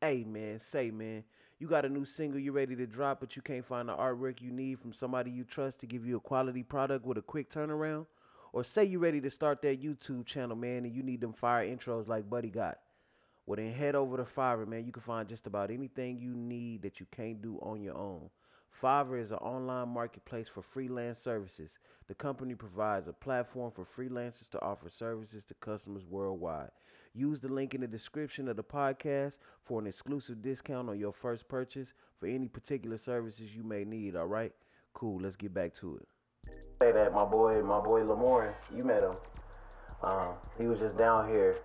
Hey man, say man, you got a new single you're ready to drop, but you can't find the artwork you need from somebody you trust to give you a quality product with a quick turnaround? Or say you're ready to start that YouTube channel, man, and you need them fire intros like Buddy got. Well then head over to Fiverr, man. You can find just about anything you need that you can't do on your own. Fiverr is an online marketplace for freelance services. The company provides a platform for freelancers to offer services to customers worldwide. Use the link in the description of the podcast for an exclusive discount on your first purchase for any particular services you may need, all right? Cool, let's get back to it. Say that my boy, my boy Lamorne, you met him. Um, he was just down here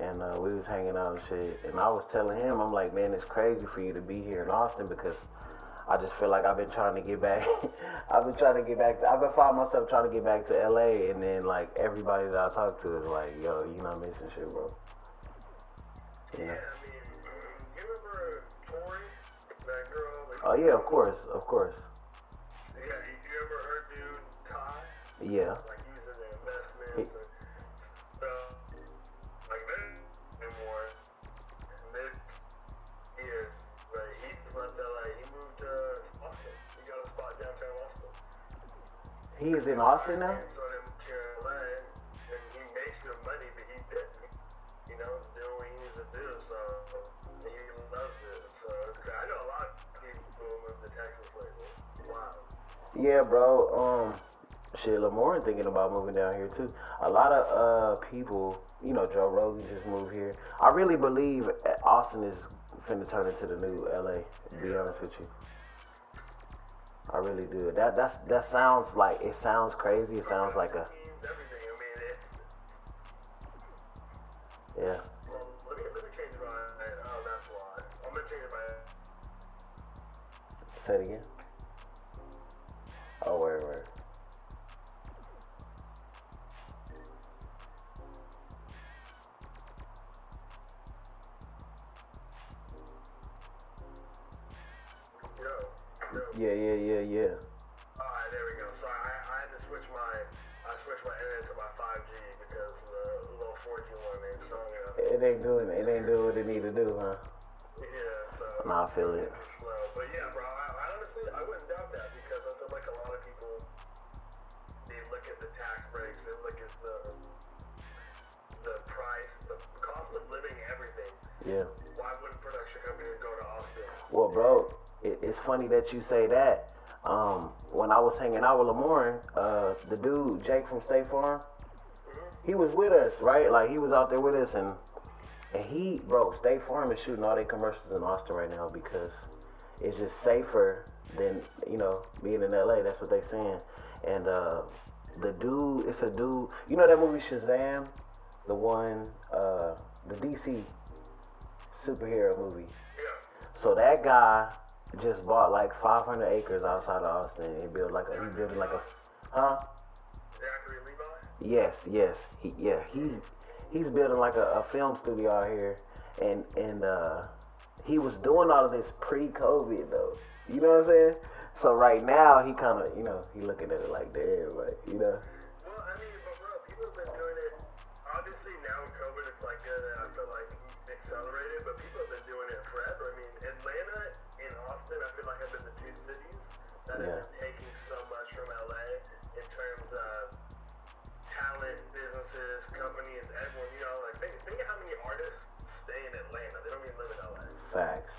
and uh, we was hanging out and shit. And I was telling him, I'm like, man, it's crazy for you to be here in Austin because I just feel like I've been trying to get back. I've been trying to get back. To, I've been finding myself trying to get back to LA, and then like everybody that I talk to is like, "Yo, you not missing shit, bro." Yeah, I mean, you remember Tori, that girl? Like, Oh yeah, of course, of course. Yeah, you, you ever heard dude Ty? Yeah, Like moved to Texas lately. Wow. Yeah, bro. Um, shit, Lamorne thinking about moving down here too. A lot of uh people, you know, Joe Rogan just moved here. I really believe Austin is finna turn into the new LA. To be honest with you, I really do. That that's that sounds like it sounds crazy. It sounds like a yeah. Well, let me, let me change Yeah, yeah, yeah, yeah. Alright, there we go. So I, I had to switch my. I switched my internet to my 5G because the little 4G one ain't strong enough. It ain't doing it ain't doing what it need to do, huh? Yeah, so. Nah, I feel it. Slow. But yeah, bro, I, I honestly, I wouldn't doubt that because I feel like a lot of people, they look at the tax breaks, they look at the, the price, the cost of living, everything. Yeah. Why wouldn't production companies go to Austin? Well, bro, it, it's funny that you say that. Um, when I was hanging out with Lamorne, uh, the dude Jake from State Farm, he was with us, right? Like he was out there with us, and and he, bro, State Farm is shooting all their commercials in Austin right now because it's just safer than you know being in LA. That's what they saying. And uh, the dude, it's a dude. You know that movie Shazam, the one, uh, the DC superhero movie. Yeah. So that guy just bought like 500 acres outside of Austin and built like a he built like a huh? Zachary Levi? Yes, yes. He yeah, he he's building like a, a film studio out here and and uh he was doing all of this pre-COVID though. You know what I'm saying? So right now he kind of, you know, he looking at it like damn, like, you know. Well, I mean, but bro, people have been doing it. Obviously, now with COVID, it's like uh, I feel like accelerated, but people have been doing it forever. I mean, Atlanta Austin, I feel like have been the two cities that Yeah. have been taking so much from LA in terms of talent, businesses, companies, everyone. You know, like think, think of how many artists stay in Atlanta. They don't even live in LA. Facts.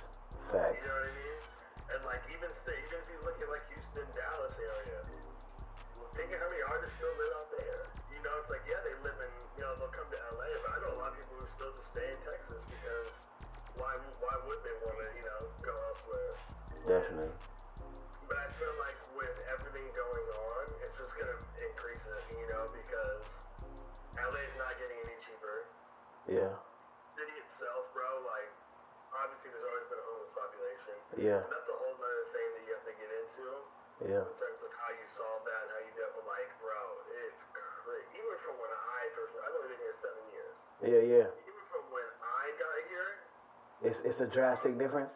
Facts. You know what I mean? And like even stay, even if you look at like Houston, Dallas area, think of how many artists still live out there. You know, it's like yeah, they live in, you know, they'll come to LA, but I know a lot of people who still just stay in Texas because why why would they want to you know go elsewhere? Definitely. But I feel like with everything going on, it's just gonna increase it, you know, because LA is not getting any cheaper. Yeah. City itself, bro, like obviously there's always been a homeless population. Yeah. And that's a whole other thing that you have to get into Yeah. in terms of how you solve that and how you deal with like, bro, it's crazy. Even from when I first, I've only been here seven years. Yeah, yeah. Even from when I got here, It's it's a drastic difference.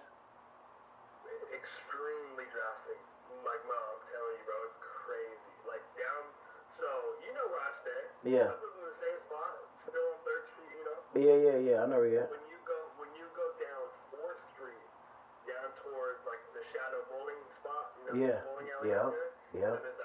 Yeah. Yeah, yeah, yeah. I know where you're at. When you go, when you go down Fourth Street, down towards like the Shatto Bowling spot, you know, yeah, bowling alley yeah, there, yeah.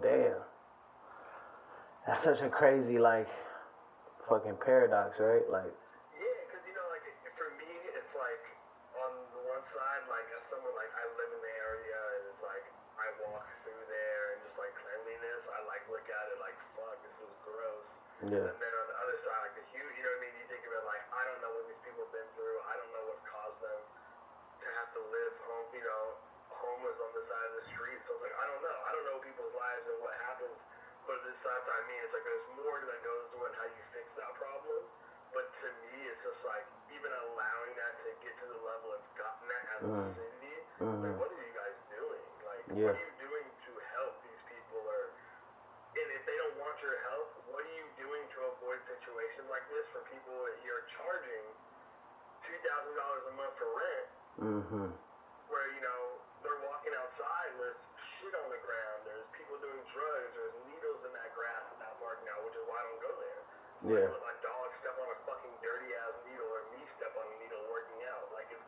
Damn. That's such a crazy like fucking paradox, right? Like Yeah, because you know, like it- for me, it's like on the one side, like as someone like I live in the area, and it's like I walk through there and just like cleanliness, I like look at it like fuck, this is gross. Yeah. And then on the other side, like the huge, you know what I mean? You think of it like I don't know what these people have been through. I don't know what's caused them to have to live home, you know, homeless on the side of the street. So it's like I don't know. I don't know people's lives and what happens. But at the same time, I mean, it's like there's more that goes to it how you fix that problem. But to me, it's just like even allowing that to get to the level it's gotten at as a Mm. city. It's Mhm. like, what are you guys doing? Like, Yeah. what are you doing to help these people? Or and if they don't want your help, what are you doing to avoid situations like this for people that you're charging two thousand dollars a month for rent, Mm-hmm. where you know they're walking outside and there's shit on the ground, there's people doing drugs, there's needles in that grass at that park now, which is why I don't go there. Yeah. Like, my dog step on a fucking dirty ass needle, or me step on a needle working out, like it's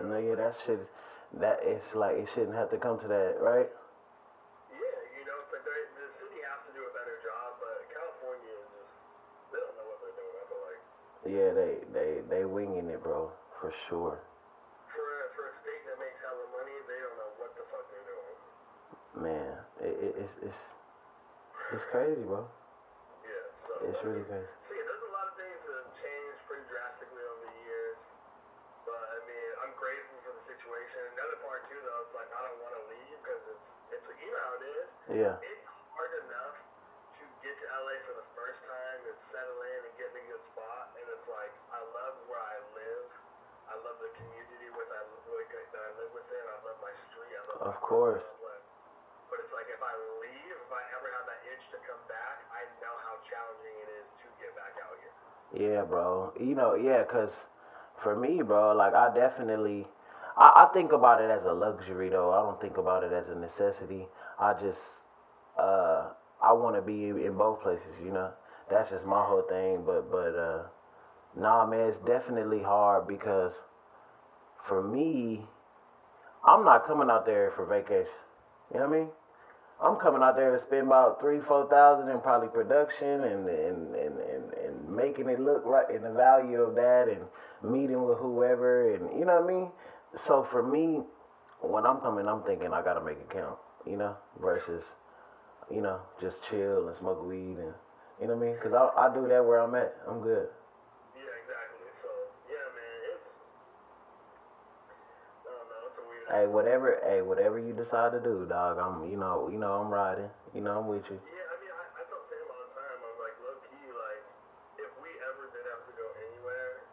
No, yeah, that shit that it's like it shouldn't have to come to that, right? Yeah, you know, it's like they the city has to do a better job, but California is just they don't know what they're doing. I feel like Yeah, they they they winging it, bro, for sure. for a, for a state that makes hella money, they don't know what the fuck they're doing. Man, it, it, it's it's it's crazy, bro. Yeah, so It's really crazy. See, there's a lot of things that have changed pretty drastically over the years, but I mean, I'm grateful for the situation. Another part too, though, it's like I don't want to leave because it's it's you know how it is. Yeah, It's hard enough to get to LA for the first time and settle in and get in a good spot. And it's like, I love where I live. I love the community with I, like, that I live within. I love my street. I love Of my course. I love- But it's like, if I leave, if I ever have that itch to come back, I know how challenging it is to get back out here. Yeah, bro. You know, yeah, cause for me, bro, like I definitely, I, I think about it as a luxury though. I don't think about it as a necessity. I just, uh, I want to be in both places. You know, that's just my whole thing. But but uh, nah, man, it's definitely hard because for me, I'm not coming out there for vacation. You know what I mean? I'm coming out there to spend about three, four thousand in probably production and and, and, and and making it look right and the value of that and meeting with whoever and you know what I mean? So for me, when I'm coming, I'm thinking I gotta make it count, you know, versus, you know, just chill and smoke weed and you know what I mean? Cause I I do that where I'm at. I'm good. Yeah, exactly. So, yeah, man, it's. I don't know. It's a weird. Hey, whatever, hey, whatever you decide to do, dog. I'm, you know, you know, I'm riding. You know, I'm with you. Yeah, I mean, I, I tell Sam all the time, I'm like, low key, like, if we ever did have to go anywhere,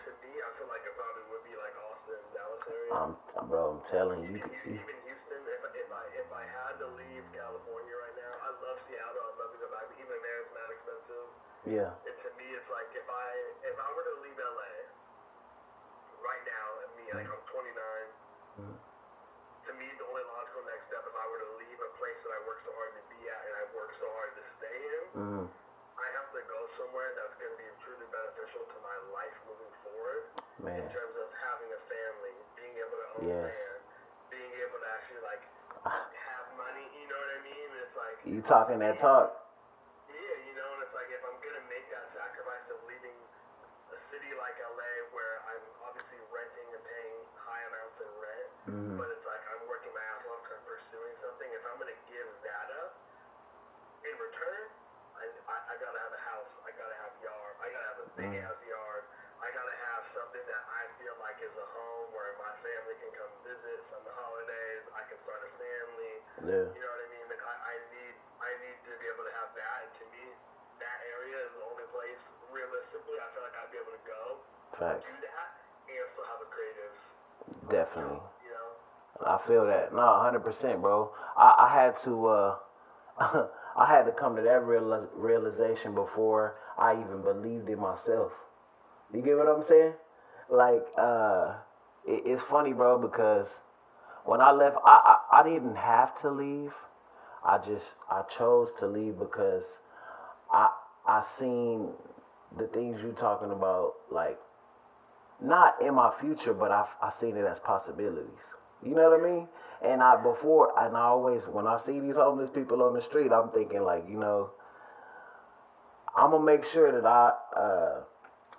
to me, I feel like it probably would be like Austin, Dallas area. I'm, bro, I'm telling you, even, you, even Houston, if, if I if I had to leave California right now, I love Seattle. I'd love to go back. But even there, it's not expensive. yeah, to me, it's like if I if I were to leave LA right now, and me like I'm 29. Mhm. To me, the only logical next step, if I were to leave a place that I work so hard to be at and I work so hard to stay in, mm, I have to go somewhere that's going to be truly beneficial to my life moving forward man, in terms of having a family, being able to own Yes. land, being able to actually like have money. You know what I mean? It's like you talking that talk? in return, I, I, I gotta have a house, I gotta have a yard, I gotta have a big mm. ass yard, I gotta have something that I feel like is a home where my family can come visit on the holidays, I can start a family. Yeah. You know what I mean? Like I, I need I need to be able to have that and to me that area is the only place realistically I feel like I'd be able to go Facts. do that and still have a creative Definitely. You know? I feel that. No, hundred percent, bro. I, I had to uh I had to come to that real, realization before I even believed in myself. You get what I'm saying? Like, uh it, it's funny, bro, because when I left I, I I didn't have to leave. I just I chose to leave because I I seen the things you talking about like not in my future, but I I seen it as possibilities. You know what I mean? And I before and I always when I see these homeless people on the street, I'm thinking like, you know, I'm gonna make sure that I uh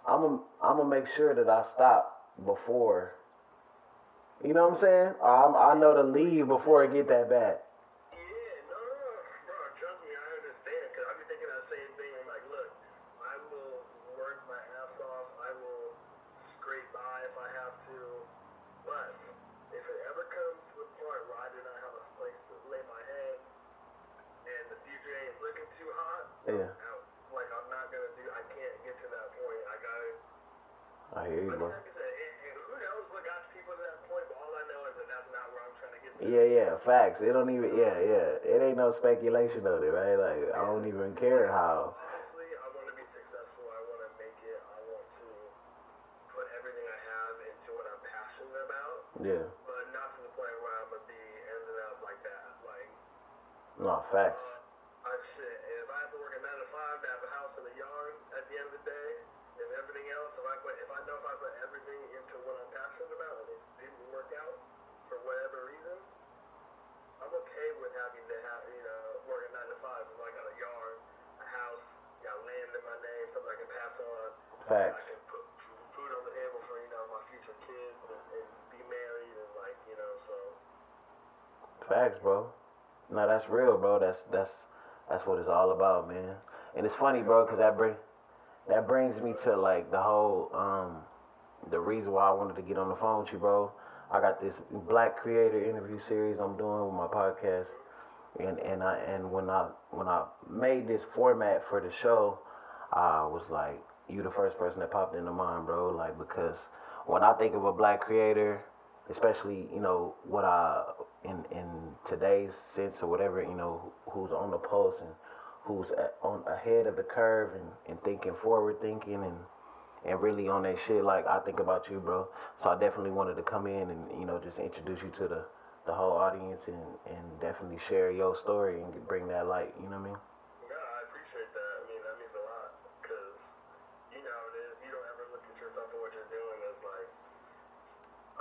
I'm gonna I'm gonna make sure that I stop before. You know what I'm saying? I'm, I know to leave before it get that bad. Yeah, no, no, no, bro, trust me, I understand. Cause I be thinking that same thing. I'm like, look, I will work my ass off. I will scrape by if I have to. But if it ever comes to the point where I do not have a place to lay my head, and the future ain't looking too hot, Yeah, out. Like I'm not gonna do. I can't get to that point. I gotta. I hear you, I mean, bro. like I said, and, and who knows what got people to that point? But all I know is that that's not where I'm trying to get to. Yeah, yeah, facts. It don't even. Yeah, yeah. It ain't no speculation on it, right? Like I don't even care how. Honestly, I want to be successful. I want to make it. I want to put everything I have into what I'm passionate about, Yeah, but not to the point where I'm gonna be ending up like that. Like, no facts. uh, I shit. If I have to work a nine to five to have a house and a yard at the end of the day, and everything else, if I put, if I know if I put everything into what I'm passionate about and it didn't work out for whatever reason, I'm okay with having to have, you know, work a nine to five. If I got a yard, a house, got land in my name, something I can pass on. I can put food on the table for, you know, my future kids and, and be married and like, you know, so. Facts, bro. No, that's real, bro. That's that's that's what it's all about, man. And it's funny, bro, cause that bring that brings me to like the whole um the reason why I wanted to get on the phone with you, bro. I got this black creator interview series I'm doing with my podcast, and and I and when I when I made this format for the show, I was like, you the first person that popped into mind, bro. Like because when I think of a black creator, especially you know what I in in today's sense or whatever, you know who's on the pulse and who's at, on ahead of the curve and, and thinking forward thinking and and really on that shit like I think about you, bro. So I definitely wanted to come in and you know just introduce you to the the whole audience and and definitely share your story and bring that light. You know what I mean? No, I appreciate that. I mean, that means a lot because you know it is. You don't ever look at yourself and what you're doing as like,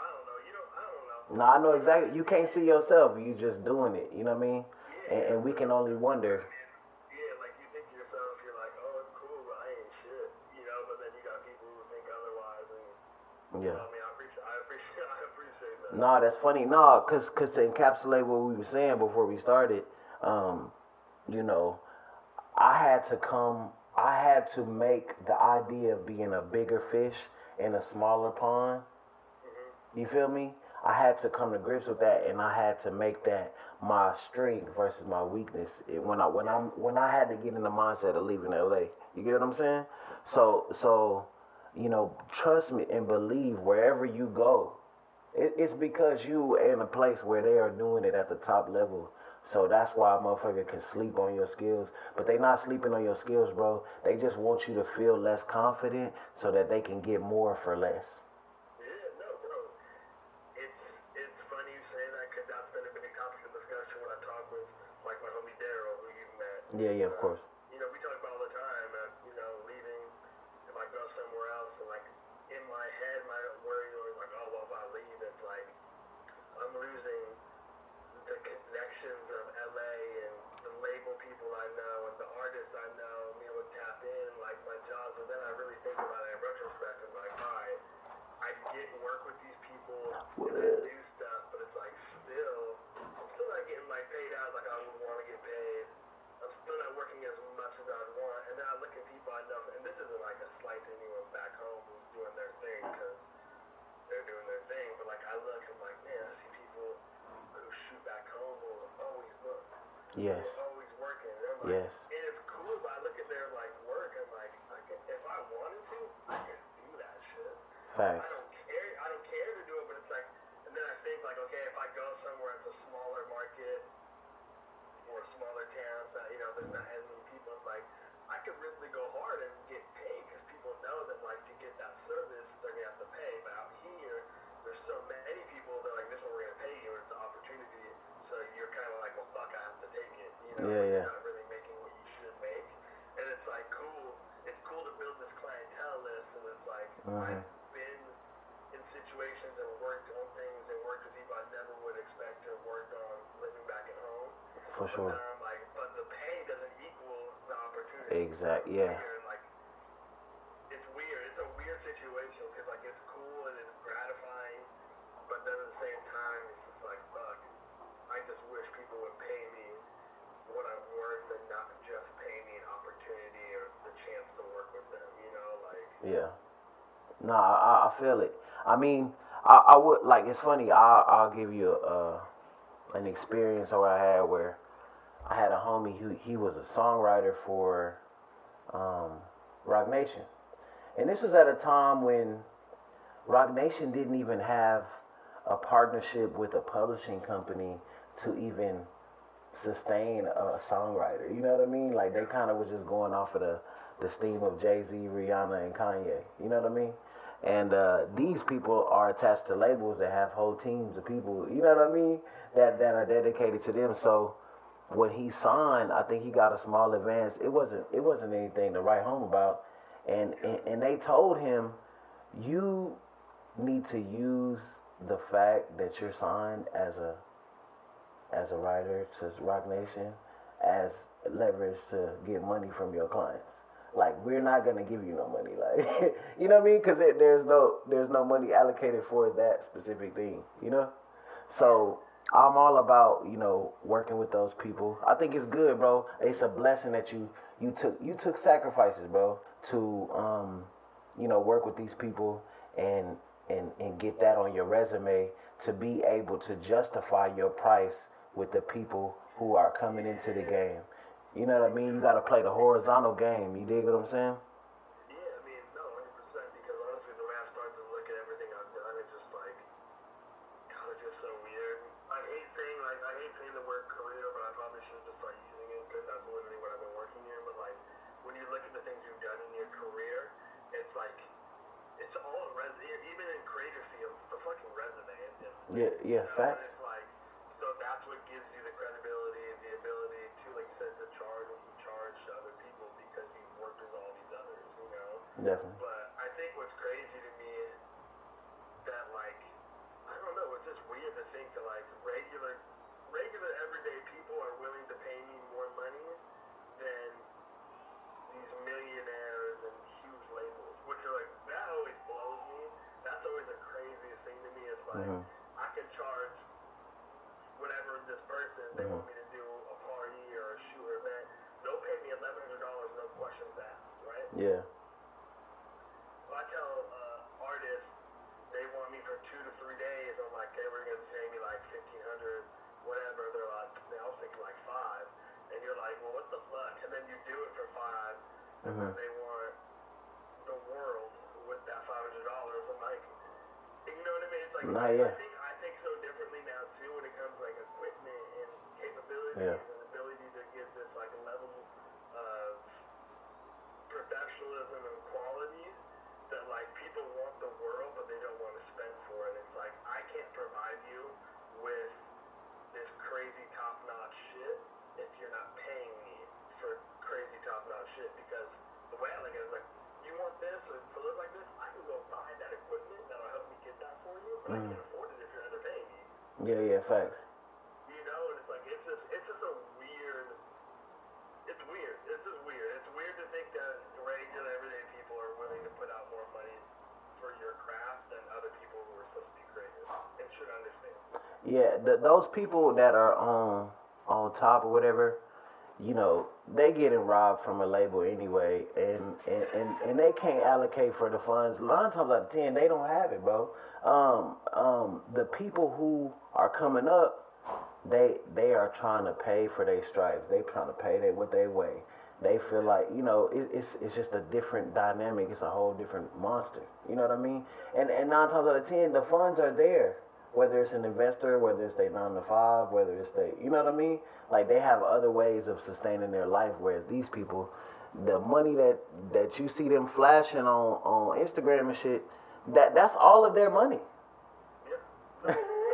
I don't know. You don't. I don't know. No, I know exactly. You can't see yourself. You just doing it. You know what I mean? And, and we can only wonder. Yeah, like you think to yourself, you're like, oh, it's cool, but I ain't shit, you know. But then you got people who think otherwise, and Yeah. I mean, I appreciate, I appreciate, I appreciate that. No, that's funny. No, cause, cause to encapsulate what we were saying before we started, um, you know, I had to come. I had to make the idea of being a bigger fish in a smaller pond. You feel me? I had to come to grips with that, and I had to make that my strength versus my weakness. It, when I when I when I had to get in the mindset of leaving LA, you get what I'm saying? So so, you know, trust me and believe wherever you go, it, it's because you in a place where they are doing it at the top level. So that's why a motherfucker can sleep on your skills. But they not sleeping on your skills, bro. They just want you to feel less confident so that they can get more for less. Yeah, no, bro. It's it's funny you say that because that's been a big topic of discussion when I talk with like my homie Daryl, who you met. Yeah, yeah, of course. You know, we talk about all the time. Uh, you know, leaving if I go somewhere else, and like in my head, my worry is like, oh well, if I leave, it's like I'm losing the connections of LA and the label people I know and the artists I know. Me would tap in like my jobs, but then I really think about it in retrospect. I'm like, all right, I get work with these people and I do stuff, but it's like still, I'm still not getting like paid out like I would want to get paid. I'm still not working as Yes. They're always working. And I'm like, Yes. And it's cool, but I look at their like work and like, I can, if I wanted to, I could do that shit. I Facts. don't care. I don't care to do it, but it's like, and then I think like, okay, if I go somewhere it's a smaller market or smaller towns that you know there's not as many people, it's like I could really go hard and get paid because people know that like to get that service they're gonna have to pay. But out here, there's so many people that like this is what we're gonna pay you, and it's an opportunity. So you're kind of like, well, fuck, I have to take it. You know, Yeah, like, yeah. you're not really making what you should make, and it's like cool. It's cool to build this clientele list, and it's like Mhm. I've been in situations and worked on things and worked with people I never would expect to have worked on living back at home. For sure. like, but the pay doesn't equal the opportunity. Exact. Yeah. like, it's weird. It's a weird situation because like it's cool and it's gratifying, but then at the same time, it's just like, fuck. I just wish people would pay me what I'm worth and not just pay me an opportunity or the chance to work with them. You know, like. Yeah. No, I, I- feel it. I mean, I, I would like. It's funny. I I'll give you uh, an experience where I had where I had a homie who he was a songwriter for um, Roc Nation, and this was at a time when Roc Nation didn't even have a partnership with a publishing company to even sustain a songwriter. You know what I mean? Like they kind of was just going off of the the steam of Jay Z, Rihanna, and Kanye. You know what I mean? And uh, these people are attached to labels that have whole teams of people. You know what I mean? That that are dedicated to them. So when he signed, I think he got a small advance. It wasn't it wasn't anything to write home about. And and, and they told him, you need to use the fact that you're signed as a as a writer to Roc Nation as leverage to get money from your clients. Like we're not gonna give you no money, like you know what I mean? Because there's no there's no money allocated for that specific thing, you know. So I'm all about you know working with those people. I think it's good, bro. It's a blessing that you you took you took sacrifices, bro, to um you know work with these people and and and get that on your resume to be able to justify your price with the people who are coming into the game. You know what I mean? You got to play the horizontal game. You dig what I'm saying? Yeah, I mean, no, 100%, because honestly, the way I started to look at everything I've done, it's just like, God, it's just so weird. I hate saying, like, I hate saying the word career, but I probably should just start using it, because that's literally what I've been working here, but like, when you look at the things you've done in your career, it's like, it's all a res, e, even in creative fields, it's a fucking resume. And, and, Yeah, yeah, you know, and facts. it's like, so that's what gives you the credibility and the ability to, like you said, to charge what you charge to other people because you've worked with all these others, you know? Definitely. But I think what's crazy to me that like I don't know, it's just weird to think that like regular regular everyday people are willing to pay me more money than these millionaires and huge labels. Which are like that always blows me. That's always the craziest thing to me. It's like Mhm. I can charge whatever this person they want me to do a party or a shoot or event. They'll pay me eleven hundred dollars, no questions asked, right? Yeah. If I tell uh, artists they want me for two to three days, I'm like, okay, we're gonna pay me like fifteen hundred, whatever. They're like, man, I was thinking like five, and you're like, well, what the fuck? And then you do it for five, and then Mhm. they want the world with that five hundred dollars. I'm like, you know what I mean? It's like Nah, I, yeah. I think I think so differently now too when it comes to, like equipment and capabilities Yeah. and ability to give this like level of professionalism and quality that like people want the world but they don't want to spend for it. It's like I can't provide you with this crazy top notch shit if you're not paying me for crazy top notch shit because the way I look at it is like you want this or to live like this, I can go buy that equipment that'll help me get that for you, but I Mm. can't afford it if you're underpaying me. Yeah, yeah, facts. You know, and it's like it's just it's just a weird it's weird. It's just weird. It's weird to think that regular everyday people are willing to put out more money for your craft than other people who are supposed to be creative and should understand. Yeah, th- those people that are on on top or whatever, you know, they getting robbed from a label anyway, and and, and, and they can't allocate for the funds. A lot of times out of ten, they don't have it, bro. Um, um, the people who are coming up, they they are trying to pay for their stripes. They trying to pay they what they weigh. They feel like you know it, it's it's just a different dynamic. It's a whole different monster. You know what I mean? And and nine times out of ten, the funds are there. Whether it's an investor, whether it's their nine to five, whether it's they, you know what I mean? Like they have other ways of sustaining their life. Whereas these people, the money that that you see them flashing on on Instagram and shit, that that's all of their money.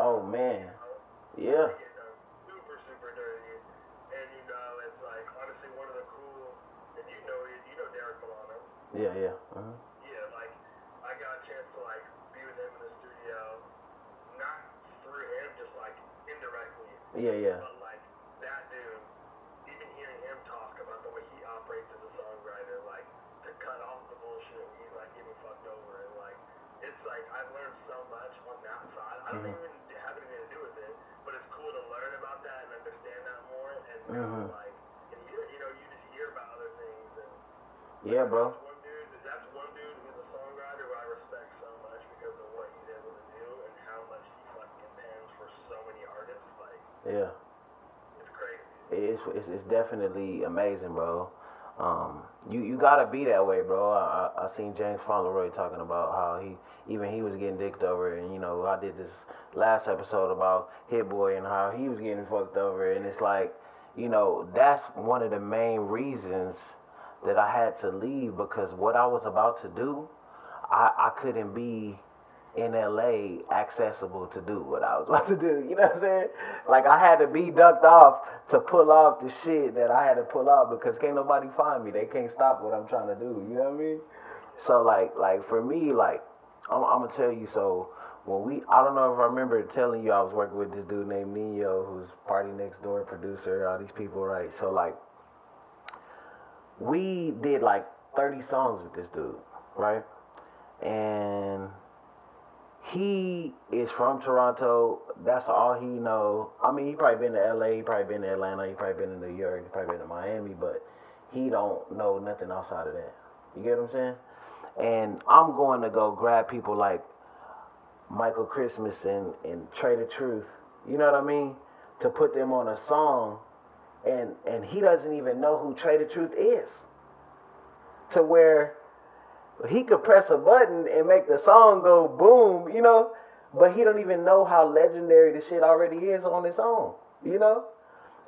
Oh man. Yeah. They get done super super dirty, and you know it's like honestly one of the cool, and you know you know Derek Milano. Yeah. Yeah. uh Yeah, like I got a chance to like be with him in the studio, not through him, just like indirectly. Yeah. Yeah. But like that dude, even hearing him talk about the way he operates as a songwriter, like to cut off the bullshit when he's like getting fucked over, and like it's like I've learned so much on that side. I don't Mhm. even have anything to do with it, but it's cool to learn about that and understand that more, and know Mhm. like and you you know you just hear about other things and. Yeah, bro. That's one dude. That's one dude who's a songwriter who I respect so much because of what he's able to do and how much he fucking intends for so many artists. Like Yeah. it's crazy. It's, it's it's definitely amazing, bro. Um, you you gotta be that way, bro. I I, I seen James Fauntleroy talking about how he even he was getting dicked over, and you know I did this last episode about Hit Boy and how he was getting fucked over, and it's like, you know, that's one of the main reasons that I had to leave because what I was about to do, I I couldn't be in LA accessible to do what I was about to do. You know what I'm saying? Like I had to be ducked off to pull off the shit that I had to pull off because can't nobody find me. They can't stop what I'm trying to do. You know what I mean? So like like for me like I'm, I'm gonna tell you so when we I don't know if I remember telling you I was working with this dude named Nino who's PartyNextDoor producer. All these people, right? So like we did like 30 songs with this dude, right? And he is from Toronto. That's all he know. I mean, he probably been to LA, he probably been to Atlanta, he probably been to New York, he probably been to Miami, but he don't know nothing outside of that. You get what I'm saying? And I'm going to go grab people like Michael Christmas and, and Trader Truth, you know what I mean? To put them on a song and and he doesn't even know who Trader Truth is. To where he could press a button and make the song go boom, you know, but he don't even know how legendary the shit already is on its own, you know?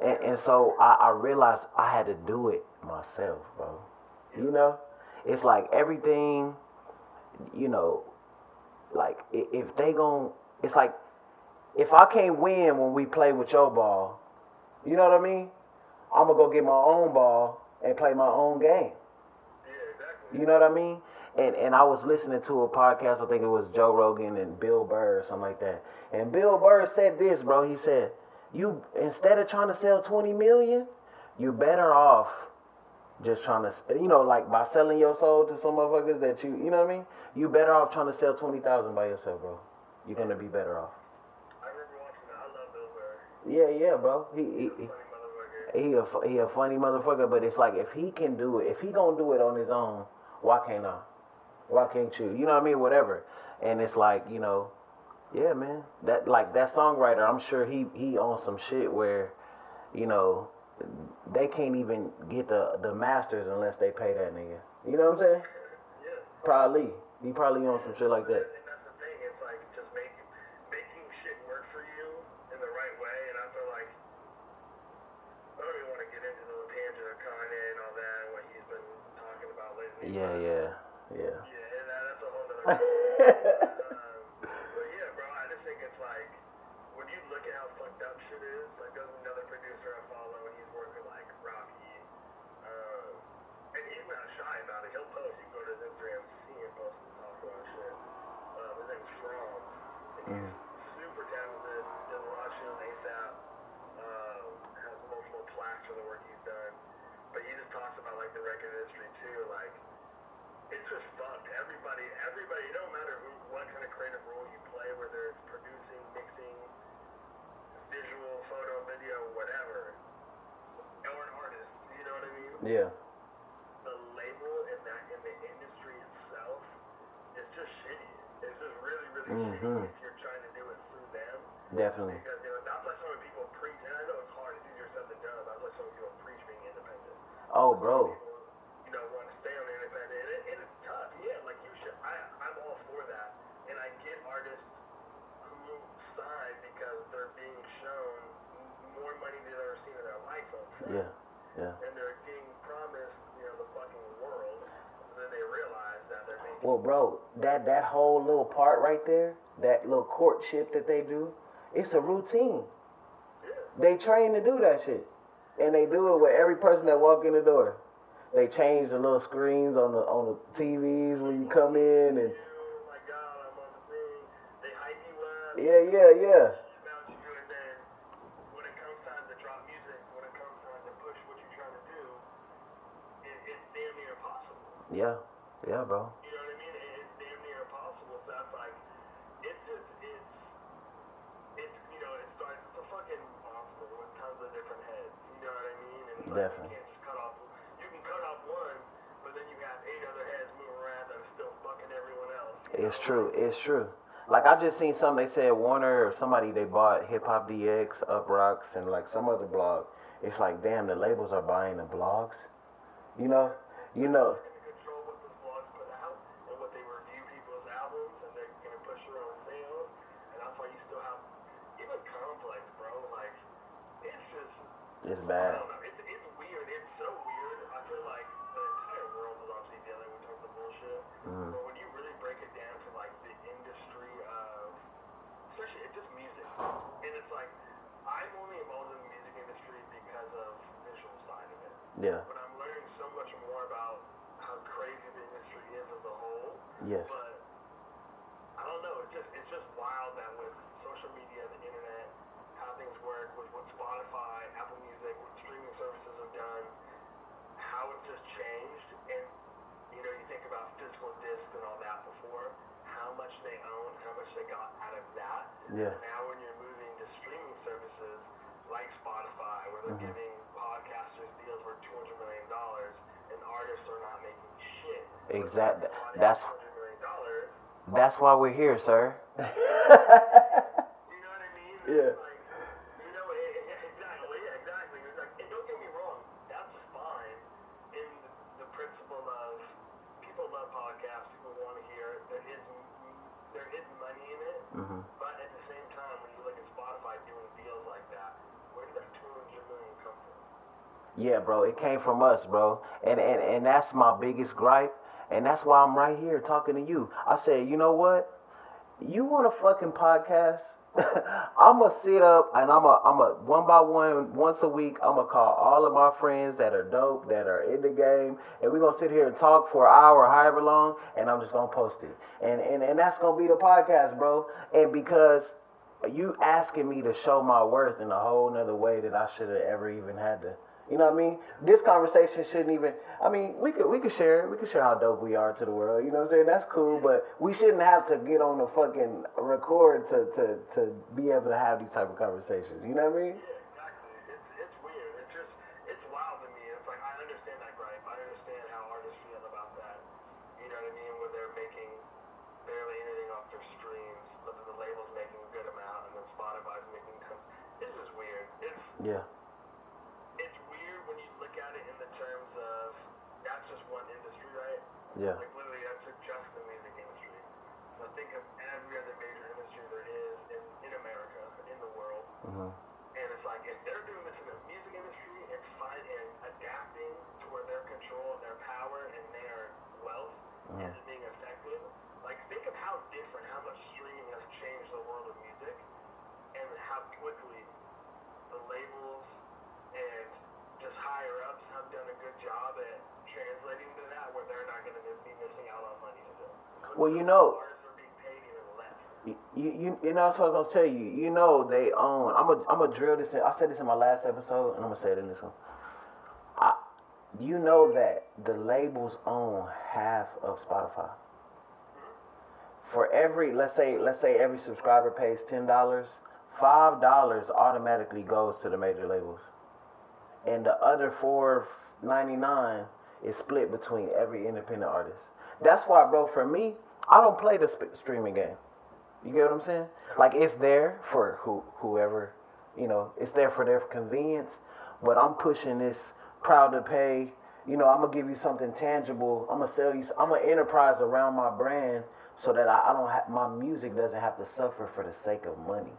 And, and so I, I realized I had to do it myself, bro. You know? It's like everything, you know, like if they gon' it's like if I can't win when we play with your ball, you know what I mean? I'm gonna go get my own ball and play my own game. You know what I mean? And and I was listening to a podcast, I think it was Joe Rogan and Bill Burr or something like that. And Bill Burr said this, bro. He said, You instead of trying to sell 20 million, you're better off just trying to you know, like by selling your soul to some motherfuckers that you you know what I mean? You better off trying to sell twenty thousand by yourself, bro. You're gonna be better off. I remember watching that. I love Bill Burr. Yeah, yeah, bro. He, he, he. He a he a funny motherfucker, but it's like if he can do it, if he gonna do it on his own, why can't I? Why can't you? You know what I mean? Whatever. And it's like you know, yeah, man. That like that songwriter, I'm sure he he on some shit where, you know, they can't even get the the masters unless they pay that nigga. You know what I'm saying? Yeah. Probably. He probably on some shit like that. And that's the thing. It's like just making making shit work for you in the right way. And I feel like I don't even want to get into the tangent of Kanye and all that and what he's been talking about lately. Yeah, yeah, yeah. Yeah, and that, that's a whole nother. but yeah, bro, I just think it's like when you look at how fucked up shit is. Like, there's another producer I follow, and he's working with like Rocky, um, and he's not shy about it. He'll post. You can go to his Instagram, see him post and talk about shit. Um, his name's Franz, and he's super talented. Does a lot of shit on ASAP. Um, has multiple plaques for the work he's done. But he just talks about like the record industry too, like it's just fucked. Everybody, everybody, no matter who, what kind of creative role you play, whether it's producing, mixing, visual, photo, video, whatever, or an artist, you know what I mean? Yeah. The label in that in the industry itself is just shitty. It's just really, really Mhm. shitty if you're trying to do it through them. Definitely. Because you know, that's why so many people preach, and I know it's hard, it's easier said than done. That's why so many people preach being independent. Oh, Some bro. people, you know, want to stay on independent, and, it, and it's tough. Yeah, like you should. I, I'm all for that, and I get artists who sign because they're being shown m- more money than they've ever seen in their life up front, Yeah. Yeah. and they're being promised, you know, the fucking world, and then they realize that they're making. Well, bro, that that whole little part right there, that little courtship that they do, it's a routine. They train to do that shit, and they do it with every person that walk in the door. They change the little screens on the on the TVs when you come in, and yeah, yeah, yeah. God, I'm on the thing. They hype you up. yeah, yeah, yeah, about you, and then when it comes time to drop music, when it comes time to push what you're trying to do, it, it's damn near impossible. yeah, yeah, bro. You know what I mean? It, it's damn near impossible. So that's like, it's just, it's, it's, you know, it starts, it's a fucking monster with tons of different heads. You know what I mean? And it's like, Definitely. you can't just cut off, you can cut off one, but then you have eight other heads moving around that are still fucking everyone else. you It's know? True. It's true. Like I just seen something. They said Warner or somebody they bought Hip Hop DX, Up Rocks, and like some other blog. It's like damn, the labels are buying the blogs. You know, you know. in control what those blogs put out and what they review people's albums, and they're gonna push their own sales, and that's why you still have even Complex, bro. Like it's just It's I bad. don't know. It's it's weird. It's so weird. I feel like the entire world is obviously dealing with tons of bullshit, Mhm. but when you really break it down to like the industry of, especially it's just music, and it's like I'm only involved in the music industry because of visual side of it Yeah. but I'm learning so much more about how crazy the industry is as a whole. Yes. But I don't know. It's just it's just wild that with social media, the internet, how things work, with what Spotify, Apple Music, what streaming services have done, how it's just changed. And you know, you think about physical discs and all that before, how much they own, how much they got out of that. Yeah. Now when you're moving to streaming services like Spotify, where they're Mhm. giving podcasters deals worth two hundred million dollars, and artists are not making shit. Exact- Somebody that's- has $200 million, That's why we're here, sir. you know what I mean? Yeah. Like, you know, it, it, exactly, yeah, exactly. It's like, and don't get me wrong, that's fine in the principle of people love podcasts, people want to hear it. There is there is money in it. hmm But at the same time, when you look at Spotify doing deals like that, where did that 200 million come from? Yeah, bro. It came from us, bro. And and and that's my biggest gripe. And that's why I'm right here talking to you. I said, you know what? You want a fucking podcast? I'ma sit up and I'ma I'ma one by one, once a week, I'ma call all of my friends that are dope, that are in the game, and we're gonna sit here and talk for an hour, however long, and I'm just gonna post it. And and, and that's gonna be the podcast, bro. And because you asking me to show my worth in a whole nother way that I should have ever even had to. You know what I mean? This conversation shouldn't even. I mean, we could we could share we could share how dope we are to the world. You know what I'm saying? That's cool, but we shouldn't have to get on the fucking record to to to be able to have these type of conversations. You know what I mean? Yeah, exactly. It's it's weird. It just it's wild to me. It's like I understand that gripe, I understand how artists feel about that. You know what I mean? When they're making barely anything off their streams, but the labels making a good amount and then Spotify's making tons. It's just weird. It's Yeah, Yeah. Like literally, I took just the music industry. So think of every other major industry there is in, in America, in the world. Mm-hmm. And it's like if they're doing this in the music industry and fight and adapting to where their control and their power and their wealth mm-hmm. is being effective, Like think of how different, how much streaming has changed the world of music, and how quickly the labels and just higher ups have done a good job at letting them where they're not going to be missing out on money still. Well, you know. You, you you know that's what I was gonna tell you. You know they own. I'm a I'm gonna drill this. In, I said this in my last episode, and I'm gonna say it in this one. I, you know that the labels own half of Spotify. For every let's say let's say every subscriber pays ten dollars, five dollars automatically goes to the major labels, and the other four ninety nine is split between every independent artist. That's why, bro. For me, I don't play the sp- streaming game. You get what I'm saying? Like it's there for who whoever, you know, it's there for their convenience. But I'm pushing this proud to pay. You know, I'm gonna give you something tangible. I'm gonna sell you. I'm gonna enterprise around my brand so that I, I don't have my music doesn't have to suffer for the sake of money.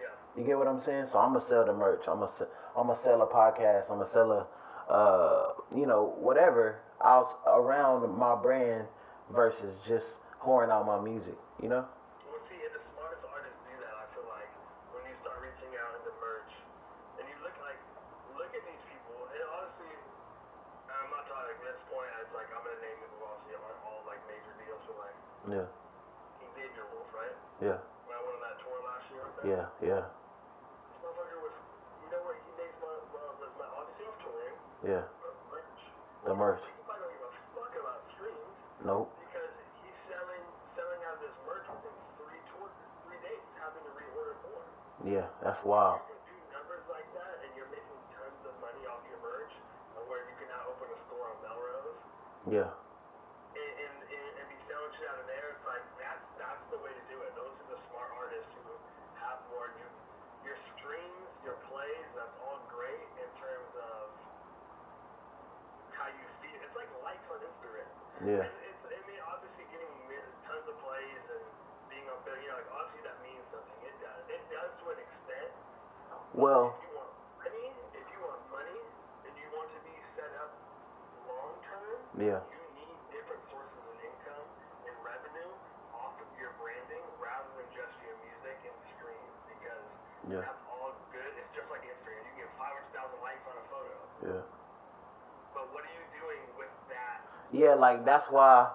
Yeah. You get what I'm saying? So I'm gonna sell the merch. I'm gonna I'm gonna sell a podcast. I'm gonna sell a, uh, you know, whatever else around my brand versus just whoring out my music. You know? Well, see, and the smartest artists do that. I feel like when you start reaching out into merch, and you look like, look at these people, and honestly, I'm not talking at this point as like I'm gonna name people obviously on all like major deals for like Yeah. Xavier Wulf, right? Yeah. When I went on that tour last year. With them, Yeah. Yeah. This motherfucker was, you know what he makes my, well, was my obviously off touring, Yeah. but merch. The merch. He probably don't give a fuck about streams Nope. because he's selling selling out this merch within three tour, three days, having to reorder more. Yeah. That's wild. You can do numbers like that, and you're making tons of money off your merch, and where you can now open a store on Melrose Yeah. and, and, and, and be selling shit out of there. It's like that's that's the way to do it. Those are the smart artists who have more. You, your streams, your plays, that's all great in terms of how you feel. It's like likes on Instagram. Yeah. And it's, I mean, obviously getting mi- tons of plays and being on video, you know, like obviously that means something. It does. It does to an extent. Well. If you want money, if you want money, and you want to be set up long term, Yeah. you need different sources of income and revenue off of your branding rather than just your music and streams because Yeah. that's all good. It's just like Instagram. You get 500,000 likes on a photo. Yeah. But what are you doing with that? Yeah, like that's why.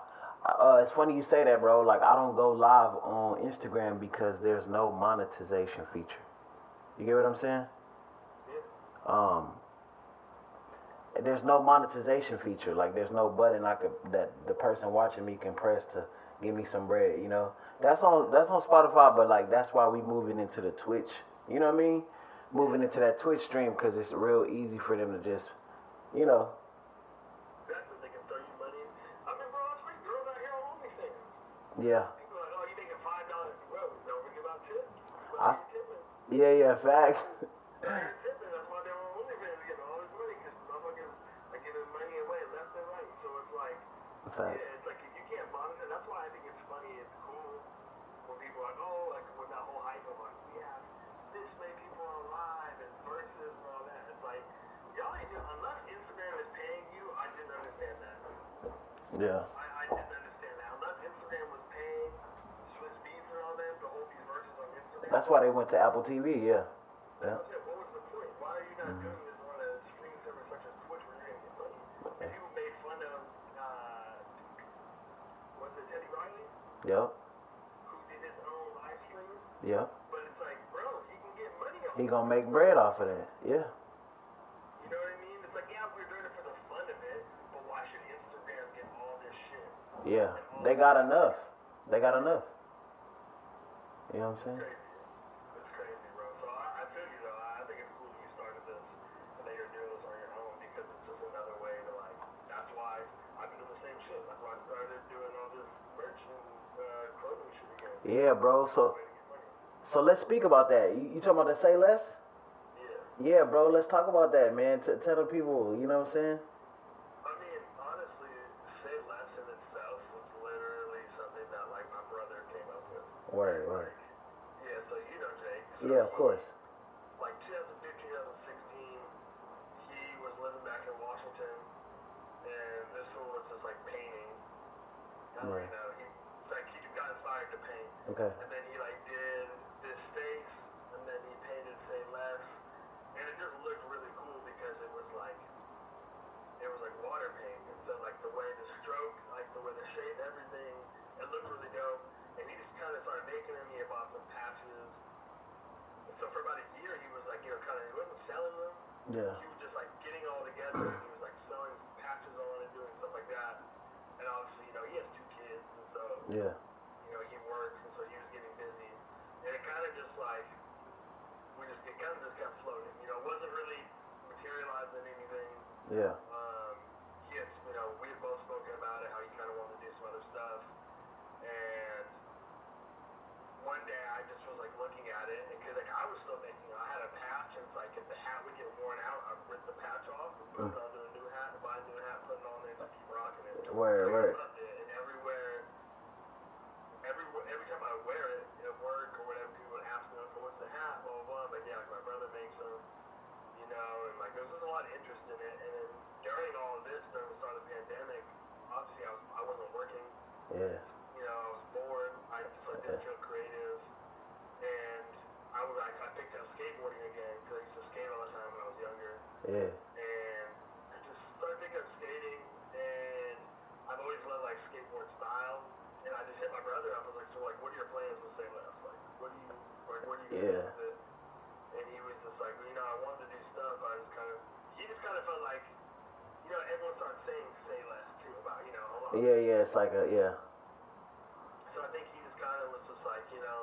Uh, it's funny you say that, bro. Like I don't go live on Instagram because there's no monetization feature. You get what I'm saying? Yeah. Um, there's no monetization feature. Like there's no button I could that the person watching me can press to give me some bread. You know, that's on that's on Spotify, but like that's why we moving into the Twitch. You know what I mean? Moving into that Twitch stream because it's real easy for them to just, you know, Exactly. They can throw you money. I remember last week, girls out here on OnlyFans. yeah, People are like, oh, you making five dollars? Well, don't forget about tips. But I- yeah, yeah, facts. You're tipping. That's why they're on OnlyFans getting all this money because motherfuckers are giving money away left and right. So it's like, Facts. yeah, it's like if you can't monitor. That's why I think it's funny. It's cool when people are like, oh, like with that whole hype of like, we have this many people on live and verses and all that. It's like, y'all ain't doing unless Instagram is paying you. I didn't understand that. Yeah, I, I didn't understand that. Unless Instagram was paying Swizz Beatz and all them to hold these verses on Instagram. that's why they went to Apple TV. Yeah, yeah. That's what I'm saying. What was the point? Why are you not doing this on a streaming service such as Twitch where you're gonna get money? And people made fun of, uh, was it Teddy Riley Yep, who did his own live stream? yep. But it's like, bro, he can get money off. He gonna make bread off of that. Yeah, You know what I mean? It's like, yeah, we're doing it for the fun of it, but why should Instagram get all this shit? yeah. They got enough. They got enough. You know what I'm saying? crazy. It's crazy, bro. So I, I feel you though. I I think it's cool that you started this and that you're doing this on your own because it's just another way to like. That's why I've been doing the same shit. That's why I started doing all this merch and uh, clothing shit again. Yeah, bro. So, Way to get money. so let's speak about that. You, you talking about the say less? Yeah. Yeah, bro. Let's talk about that, man. T- tell the people. You know what I'm saying? I mean, honestly, say less in itself was literally something that like my brother came up with. Word, word. Yeah. So you know Jake. So Yeah, of course. like 2015, 2016, he was living back in Washington, and this fool was just like painting. Don't Right. know. He Okay. And then he like did this face, and then he painted "Say Less," and it just looked really cool because it was like it was like water paint, and so like the way the stroke, like the way the shape, everything, it looked really dope. And he just kind of started making them. He bought some patches. And so for about a year, he was like, you know, kind of he wasn't selling them. Yeah. He was just like getting all together. And he was like sewing patches on and doing stuff like that. And obviously, you know, he has two kids, and so yeah Yeah. Um, he had, you know, we had both spoken about it, how he kind of wanted to do some other stuff. And one day I just was like looking at it, because like I was still making, I had a patch, and it's like if the hat would get worn out, I'd rip the patch off and put it onto a new hat, buy a new hat, put it on there, and just keep rocking it. Word, And I word. loved it, and everywhere, every every time I wear it at work or whatever, people would ask me, "Okay, what's the hat?" Blah blah blah. I'm yeah, like my brother makes them you know, and like there was just a lot of interest in it. And then during all of this, during the start of the pandemic, obviously I, was, I wasn't working. Yeah. You know, I was bored. I just like didn't creative, and I was like I picked up skateboarding again because I used to skate all the time when I was younger, Yeah. and I just started picking up skating. And I've always loved like skateboard style. And I just hit my brother. I was like, so like, what are your plans with Say Less? Like, what do you like? What do you Yeah. do with it? and he was just like, well, you know, I wanted to do stuff. I just kind of, he just kind of felt like, you know, everyone started saying "say less" too about, you know, a lot. Yeah, yeah, it's like a yeah. So I think he just kind of was just like, you know,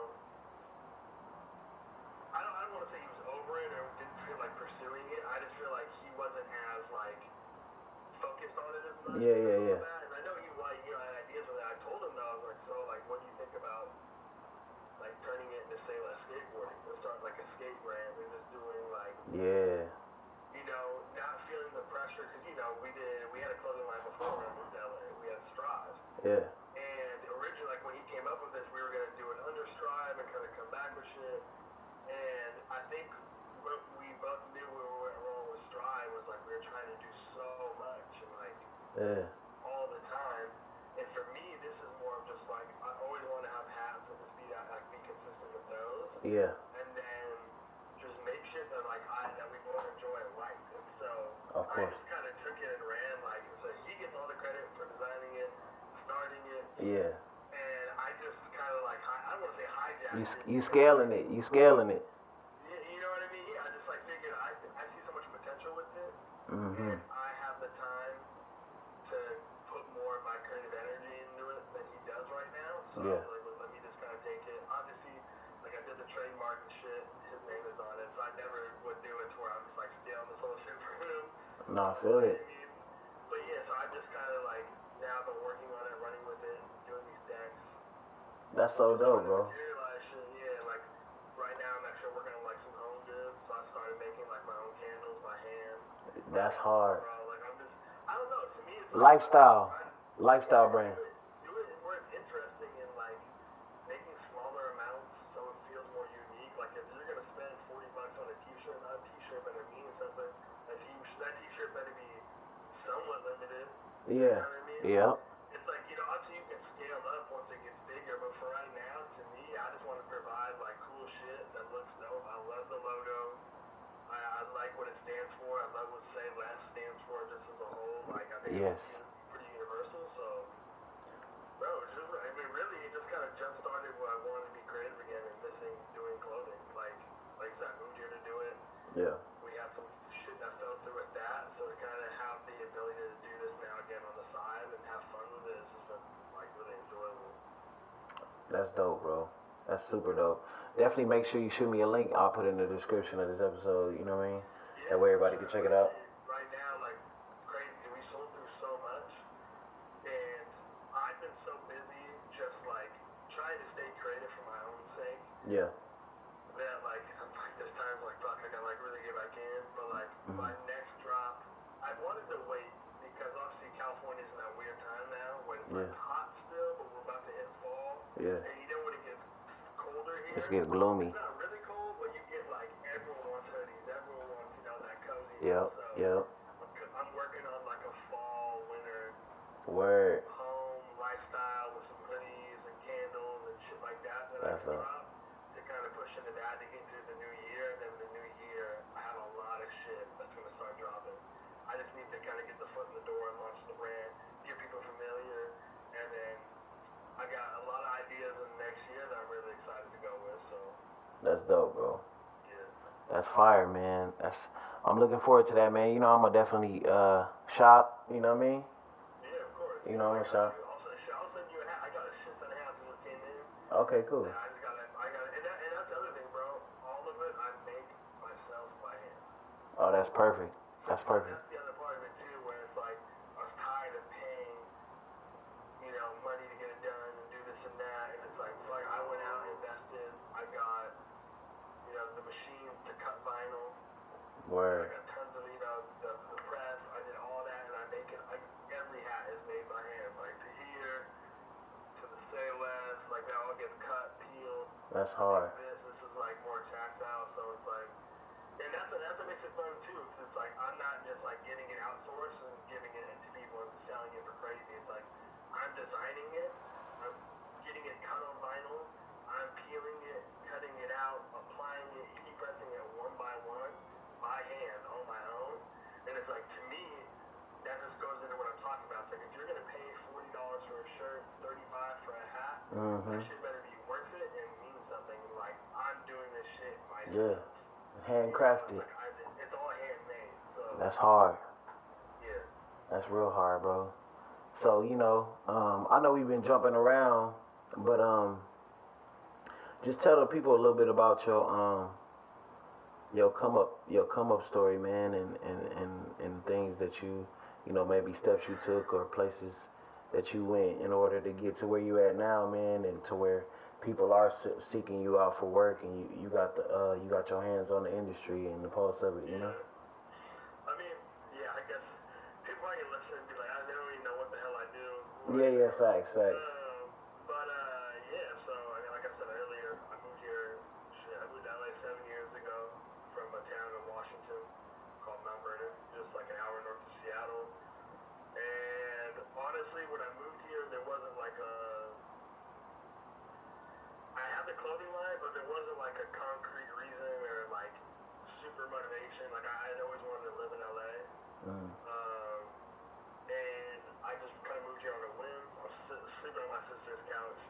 I don't, I don't want to say he was over it or didn't feel like pursuing it. I just feel like he wasn't as like focused on it as much. Yeah, yeah, yeah. that. And I know he, like, you know, had ideas with it. I told him though, I was like, so like, what do you think about like turning it into say less skateboarding? To start like a skate brand and just doing like Yeah. Yeah. and originally like when he came up with this, we were gonna do it under Strive and kind of come back with shit. And I think what we both knew we were wrong with Strive was like we were trying to do so much and like Yeah. all the time. And for me, this is more of just like I always want to have hats and just be that like be consistent with those Yeah. and then just make shit that like I that we both enjoy and like. And so Of I course. just kind of took it and ran like so he gets all the credit for designing it, starting it, Yeah. and I just kind of like hi- I don't want to say hijacked You you scaling it. You scaling it. You, know what I mean? Yeah, I just like figured I I see so much potential with it, Mhm. and I have the time to put more of my creative energy into it than he does right now. So Yeah. like, well, let me just kind of take it. Obviously, like I did the trademark and shit. His name is on it, so I never would do it to where I'm just like stealing this whole shit from him. No, I feel it. But yeah, so I just kind of like now I've been working on it, running with it, doing these decks. That's so dope, bro. That hard. Lifestyle. Lifestyle somewhat limited. You Yeah. know I mean? Yeah. It's like you know, obviously you can scale up once it gets bigger, but for right now, to me, I just want to provide like cool shit that looks dope. I love the logo. I, I like what it stands for. I what Say stands for just as a whole. Like I think Yes. it's pretty universal. So, bro, just I mean, really, it just kind of jump started when I wanted to be creative again and missing doing clothing. Like, like I said, I moved here to do it. Yeah. We had some shit that fell through with that, so to kind of have the ability to do this now again on the side and have fun with it has just been like really enjoyable. That's dope, bro. That's super dope. Definitely make sure you shoot me a link. I'll put it in the description of this episode. You know what I mean? That way everybody can check it out. Right now, like crazy, we sold through so much, and I've been so busy just like trying to stay creative for my own sake Yeah. that like I'm like there's times like fuck I gotta like really get back in, but like Mhm. my next drop, I wanted to wait because obviously California's in that weird time now when it's like Yeah. hot still, but we're about to hit fall, Yeah. and you know when it gets colder here. It's getting gloomy. It's not really cold, but you get like everyone wants hoodies, everyone wants you know that cozy. Yep. So Yep. I'm, c- I'm working on like a fall, winter, Word. home lifestyle with some hoodies and candles and shit like that that That's I can dope. drop to kind of push into that to get into the new year. And then the new year, I have a lot of shit that's gonna start dropping. I just need to kind of get the foot in the door and launch the brand, get people familiar, and then I got a lot of ideas in the next year that I'm really excited to go with. So That's dope, bro. yeah. That's fire, man. That's I'm looking forward to that, man. You know, I'm gonna definitely uh, shop. You know what I mean? Yeah, of course. You know, I'm I gonna shop. you. Also, shit, I'll send you a hat. I got a shit ton of hats that just came in. Okay, cool. I just gotta, I gotta, and, that, and that's the other thing, bro. All of it I make myself by hand. Oh, that's perfect. That's perfect. That's the other part of it too, where it's like I was tired of paying, you know, money to get it done and do this and that, and it's like, fuck, I went out and invested. I got, you know, the machines to cut vinyl. I Word. got tons of, you know, the, the press. I did all that, and I make it. I, every hat is made by hand, like to here, to the say less. Like that all gets cut, peeled. That's hard. This, this is like more tactile, so it's like, and that's what, that's what makes it fun too. Cause it's like I'm not just like getting it outsourced and giving it to people and selling it for crazy. It's like I'm designing it, I'm getting it cut on vinyl, I'm peeling it, cutting it out, applying it, heat pressing it one by one by hand on my own. And it's like to me, that just goes into what I'm talking about. It's like if you're gonna pay forty dollars for a shirt, thirty five for a hat, Mm-hmm. that shit better be worth it and mean something. Like I'm doing this shit Yeah. myself. Handcrafted. Like, I, it's all handmade. So That's hard. yeah. That's real hard, bro. So you know, um, I know we've been jumping around, but um, just tell the people a little bit about your um, your come up, your come up story, man, and and and and things that you, you know, maybe steps you took or places that you went in order to get to where you at now, man, and to where people are seeking you out for work, and you you got the uh, you got your hands on the industry and the pulse of it, you know. I mean, yeah, I guess people are gonna listen and be like, I don't even know what the hell I do. Yeah, yeah, facts, facts. Um, but uh, yeah. So I mean, like I said earlier, I moved here. Shit, I moved to LA seven years ago from a town in Washington called Mount Vernon, just like an hour north of Seattle. And honestly, when I moved here, there wasn't like a. I had the clothing line, but there wasn't like a concrete reason or like super motivation. Like I, I'd always wanted to live in LA. Mm. Um, and I just kind of moved here on a whim. I was si- sleeping on my sister's couch.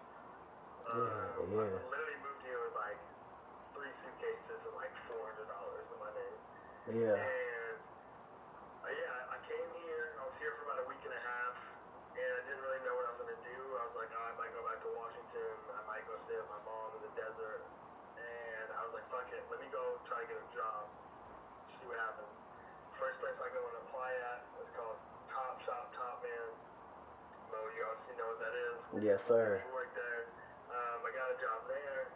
Yeah, Um, yeah. I literally moved here with like three suitcases and like four hundred dollars in my name. Yeah. And uh, yeah, I- I came here. I was here for about a week and a half, and I didn't really know what I was gonna do. I was like, oh, I might go back to Washington. I might go stay with my mom in the desert. And I was like, fuck it, let me go try to get a job. See what happens. First place I go and apply at is called Topshop Top Man. Mo, you obviously know what that is. Yes, sir. I worked there. Um, I got a job there,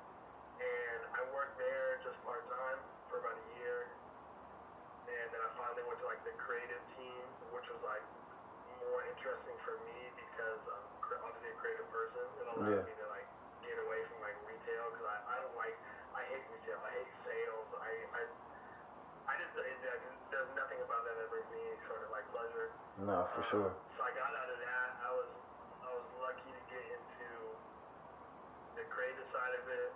and I worked there just part time for about a year. And then I finally went to like the creative team, which was like more interesting for me because I'm obviously a creative person. It allowed Yeah. me to like get away from like retail because I, I don't like I hate retail. I hate sales. I I, I just it, there's nothing about that that brings me any sort of like pleasure. No, for um, sure. So I got out of that. I was I was lucky to get into the creative side of it,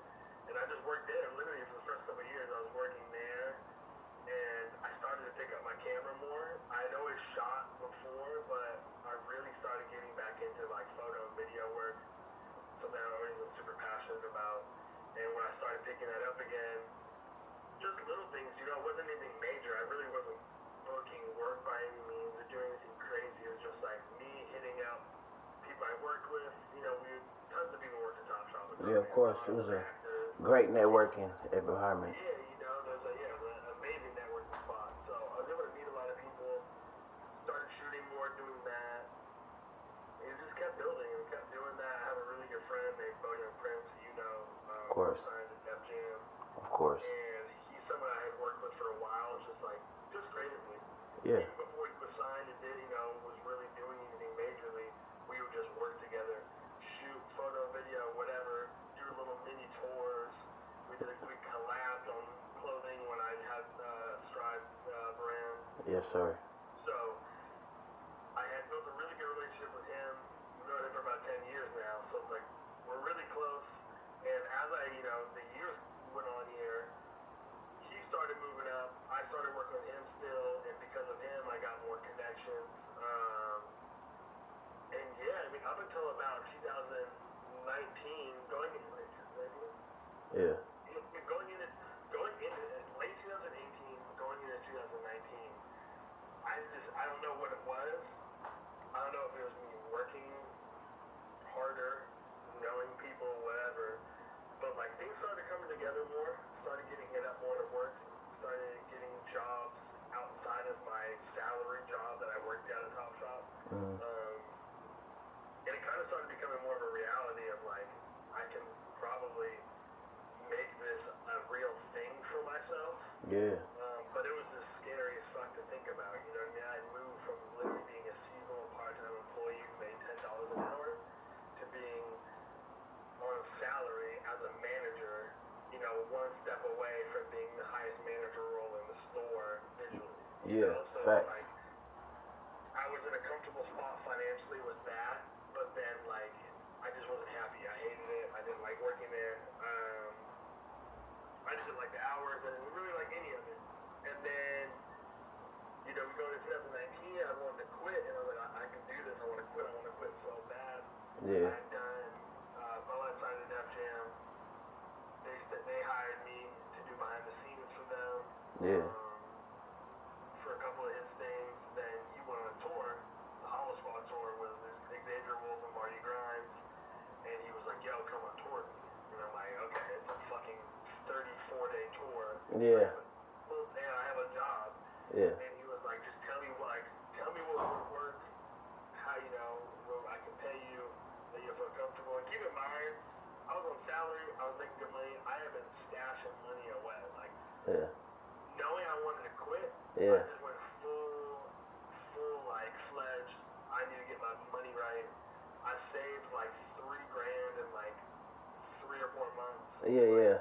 and I just worked there. Literally for the first couple of years, I was working there, and I started to pick up my camera more. I had always shot before, but I really started getting back into like photo and video work, something I've always been super passionate about. And when I started picking that up again, just little things, you know, it wasn't anything major. I really wasn't booking work by any means or doing anything crazy. It was just like me hitting out people I worked with. You know, we tons of people worked at Topshop. Yeah, of course. It was a actors. great networking environment. Yeah, you know, there's a yeah, there's an amazing networking spot. So I was able to meet a lot of people. Started shooting more, doing that. And it just kept building and kept doing that. I have a really good friend named Bojan Prince, who you know. Um, Of course. Def Jam. Of course. And he's someone I had worked with for a while, just like, just creatively. Yeah. Even before he was signed and did, you know, was really doing anything majorly, we would just work together, shoot photo, video, whatever, do little mini tours. We did a we collabed on clothing when I had uh, Stride uh, brand. Yes, sir. So I had built a really good relationship with him. We've known him for about 10 years now, so it's like we're really close. And as I, you know, the years went on here, he started moving up. I started working with him still, and because of him, I got more connections. Um, and yeah, I mean, up until about 2019, going into yeah, going into going into late 2018, going into 2019, I just I don't know what it was. started coming together more, started getting hit up more at work, started getting jobs outside of my salary job that I worked at a Topshop. Mm. Um, and it kind of started becoming more of a reality of like, I can probably make this a real thing for myself. Yeah. Yeah? So facts. Like, I was in a comfortable spot financially with that, but then like I just wasn't happy. I hated it. I didn't like working there. Um, I just didn't like the hours. I didn't really like any of it. And then, you know, we go to 2019. I wanted to quit, and I was like, I, I can do this. I want to quit. I want to quit so bad. Yeah. I'd done uh, Bella signed a Def Jam. They they hired me to do behind the scenes for them. Yeah. Um, for a couple of his things. Then you went on a tour, the Hollow Squad tour with Xavier Wulf and Marty Grimes, and he was like, "Yo, come on tour." with me." And I'm like, "Okay, it's a fucking 34 day tour." Yeah. Well, yeah, I have a job. Yeah. And he was like, just tell me what, like, tell me what would work, how, you know, what I can pay you, that you feel comfortable. And keep in mind, I was on salary, I was making good money, I have been stashing money away. Like, Yeah. knowing I wanted to quit, Yeah. I just went full, full, like, fledged, I need to get my money right. I saved, like, three grand in, like, three or four months Yeah. Yeah.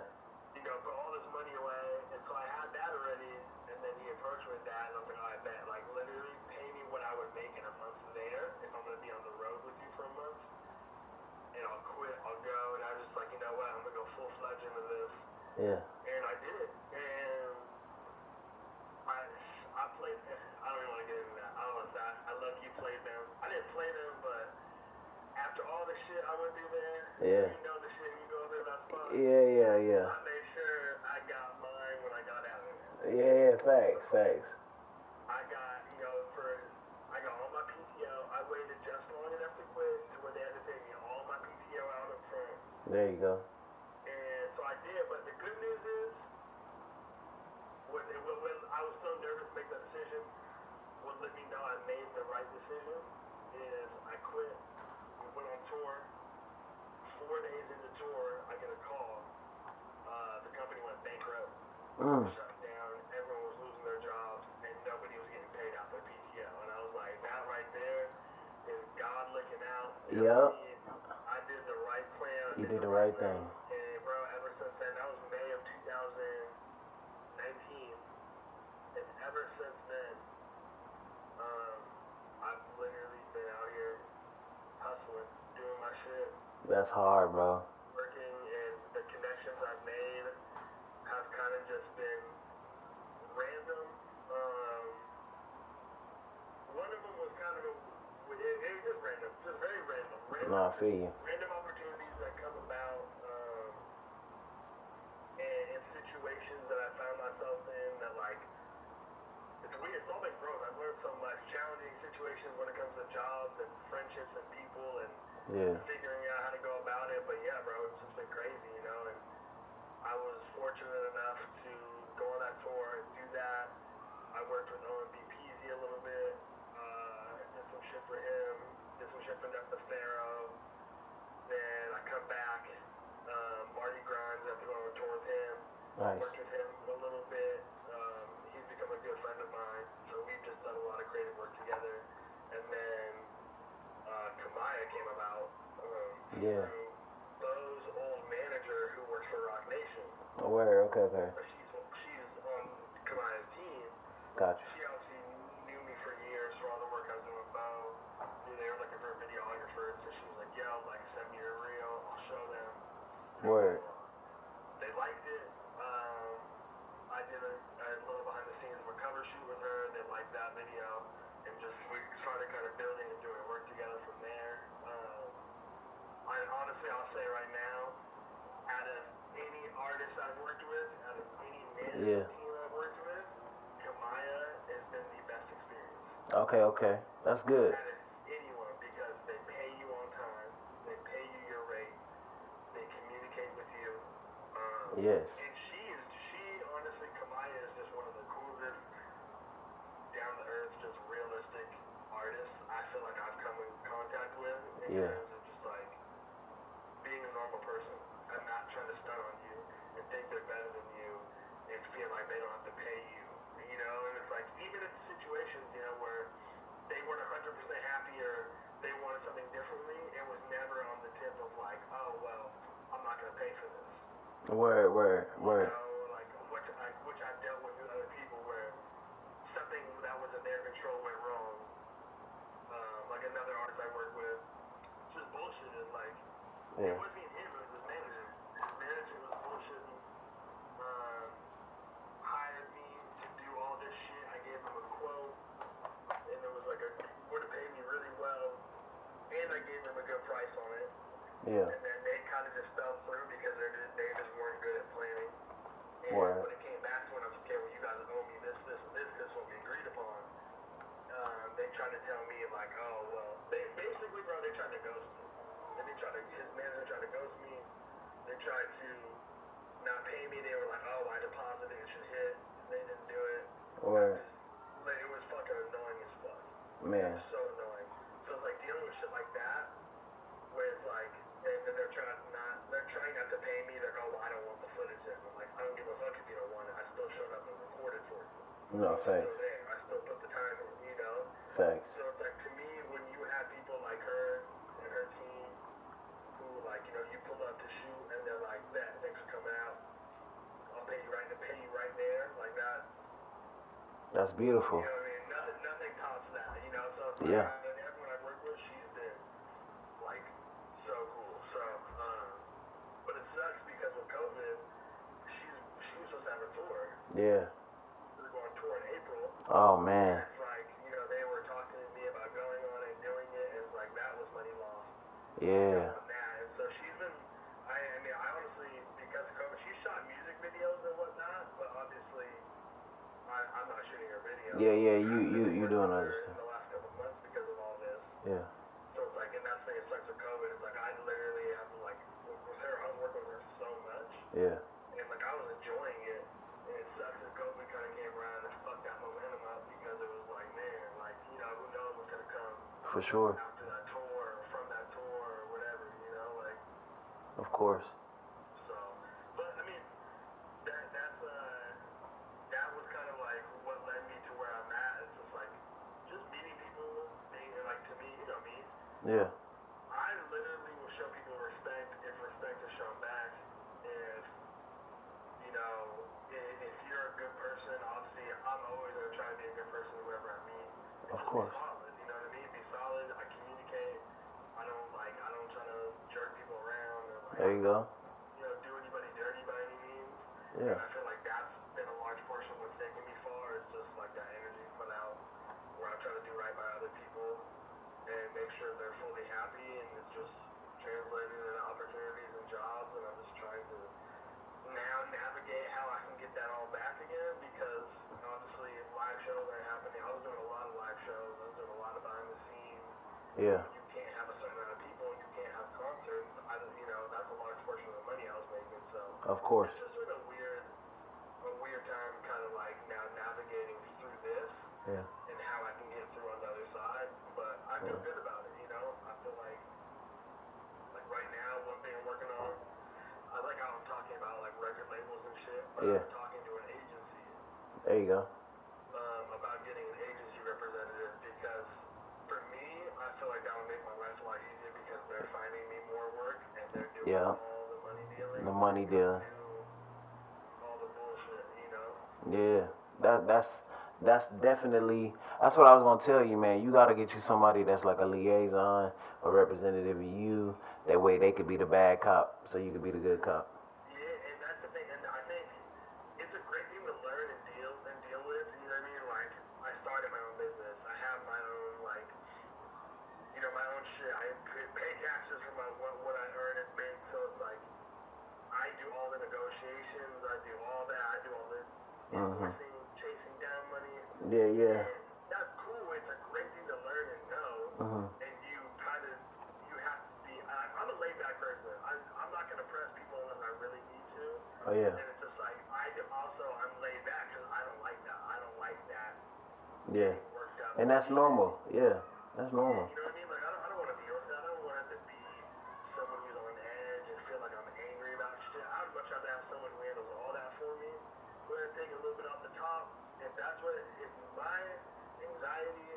you know, put all this money away, and so I had that already, and then he approached me with that, and I was like, oh, I bet, like, literally pay me what I would make in a month there, if I'm gonna be on the road with you for a month, and I'll quit, I'll go, and I was just like, you know what, I'm gonna go full fledged into this, Yeah. and I did it, and I, I played, I don't even wanna get into that, I want to I, I love you played them, I didn't play them, but after all the shit I went through there, Yeah. you know the shit you go through that spot, Yeah. Yeah. Yeah. I made sure I got mine when I got out of there. Yeah. Yeah. Facts. Facts. I got, you know, for I got all my PTO. I waited just long enough to quit to where they had to pay me all my PTO out up front. There you go. And so I did, but the good news is, was it, when, when I was so nervous to make that decision, what let me know I made the right decision is I quit. We went on tour. Four days into tour, I get a call. Uh, the company went bankrupt. Mm. shut down. Everyone was losing their jobs, and nobody was getting paid out their PTO. And I was like, that right there is God looking out. Yep. I did the right plan. You did the right thing. And bro, ever since then, that was May of 2019, and ever since then, um, I've literally been out here hustling, doing my shit That's hard, bro. working and the connections I've made have kind of just been random. Um, one of them was kind of a, it, it was just random, just very random. Random, No, I feel you. random opportunities that come about um, and situations that I found myself in that like it's weird. It's all been growth. I've learned so much. Challenging situations when it comes to jobs and friendships and people and Yeah. figuring out how to go about it. But yeah, bro, it's just been crazy, you know. And I was fortunate enough to go on that tour, and do that. I worked with OMB Peezy a little bit, uh, did some shit for him, did some shit for Nef the Pharaoh. Then I come back, um, Marty Grimes, I have to go on a tour with him. Nice. Worked with him a little bit. Um, he's become a good friend of mine, so we've just done a lot of creative work together. Kamaiyah came about um, Yeah. through Bo's old manager who works for Roc Nation. Aware. Okay. Okay. She's she's on Kamaiyah's team. Gotcha. She obviously knew me for years for all the work I was doing with Bo. They were looking for a videographer, so she was like, "Yo, like send me your reel, I'll show them." Word. They liked it. Um, I did a, a little behind the scenes of a cover shoot with her. They liked that video, and just we started kind of building and doing work together from there. Um, I honestly, I'll say right now, out of any artist I've worked with, out of any management Yeah. team I've worked with, Kamaiyah has been the best experience. Okay. Okay. That's good. Out of anyone, because they pay you on time, they pay you your rate, they communicate with you. Um, Yes. and she is, she honestly, Kamaiyah is just one of the coolest, down to earth, just realistic artists I feel like I've come in contact with Yeah. weren't 100 percent happy or they wanted something differently, it was never on the tip of like, oh well, I'm not gonna pay for this. Word, word, word. You know, like which I, which I dealt with with other people where something that was in their control went wrong. Um, like another artist I work with, just bullshitted. Like yeah. it wasn't even him; it was his manager. His manager was bullshitting. Um, hired me to do all this shit. I gave him a Yeah. And then they kind of just fell through because they just, they just weren't good at planning. And Word. when it came back to when I was okay, well, you guys owe me this, this, and this, this is what we agreed upon. Um, they tried to tell me like, oh well, they basically, bro, they tried to ghost me. And they tried to, his manager tried to ghost me. They tried to not pay me. They were like, oh, I deposited, it should hit. They didn't do it. Word. Like, it was fucking annoying as fuck. Man. So annoying. So it's like dealing with shit like that, where it's like, and then they're trying not, they're trying not to pay me. They're like, oh, I don't want the footage in. I'm like, I don't give a fuck if you don't want it. I still showed up and recorded for you. No, I'm facts. still there. I still put the time in, you know? Facts. So it's like, to me, when you have people like her and her team, who like, you know, you pull up to shoot and they're like, that, thanks for coming out. I'll pay you right, pay you right there. Like that, That's beautiful. you know what I mean? Nothing, nothing tops that, you know? So it's Yeah. like, and her stuff. In the last couple of months because of all this. Yeah. So it's like, and that's the thing that sucks with COVID. It's like, I literally have to, like, with her. I was working with her so much. Yeah. And, like, I was enjoying it. And it sucks that COVID kind of came around and fucked that momentum up because it was like, man, like, you know, who knows what's going to come For sure. tour or from that tour whatever, you know? Like, Of course. so, but I mean, that that's uh, that was kind of like what led me to where I'm at. It's just like just meeting people, being like to me, you know me. Yeah. I literally will show people respect if respect is shown back. If you know, if, if you're a good person, obviously I'm always gonna try to be a good person whoever I meet. And Of just course. Be solid, you know what I mean? Be solid. I communicate. I don't like. I don't try to jerk people around like There you know, do anybody dirty by any means. Yeah. And I feel like that's been a large portion of what's taken me far is just like that energy put out where I try to do right by other people and make sure they're fully happy and it's just translated into opportunities and jobs and I'm just trying to now navigate how I can get that all back again because obviously live shows are happening. I was doing a lot of live shows, I was doing a lot of behind the scenes Yeah. you can't have a certain amount of people and you can't have concerts, I, don't- you know, that's a large portion of the money I was making. So Of course. it's just been a weird, a weird time, kind of like now navigating through this Yeah. and how I can get through on the other side. But I feel Yeah. good about it, you know. I feel like, like right now, one thing I'm working on, I like how I'm talking about like record labels and shit, but Yeah. I'm talking to an agency There you go. um, about getting an agency representative because for me, I feel like that would make my life a lot easier because they're finding me more work and they're doing Yeah. The money know? Yeah. That that's that's definitely that's what I was gonna tell you, man. You gotta get you somebody that's like a liaison, a representative of you. That way they could be the bad cop, so you could be the good cop. Yeah, and that's the thing, and I think it's a great thing to learn and deal and deal with. You know what I mean? Like I started my own business. I have my own like, you know, my own shit. I p- pay taxes for my what, what I earn and make. So it's like I do all the negotiations. I do all that. I do all the Mhm. invoicing, chasing down money. Yeah, yeah. And that's cool. It's a great thing to learn and know. Mhm. And you kind of you have to be. I, I'm a laid back person. I, I'm not gonna press people unless I really need to. Oh yeah. And it's just like I do also I'm laid back because I don't like that. I don't like that Yeah. worked up. And that's normal. Yeah. That's normal. You know what I mean? Like I don't, I don't want to with that. I don't want to be someone who's on edge and feel like I'm angry about shit. I'd much rather have someone who handles all that for me. Go ahead and take a little bit off the top. If that's what if my anxiety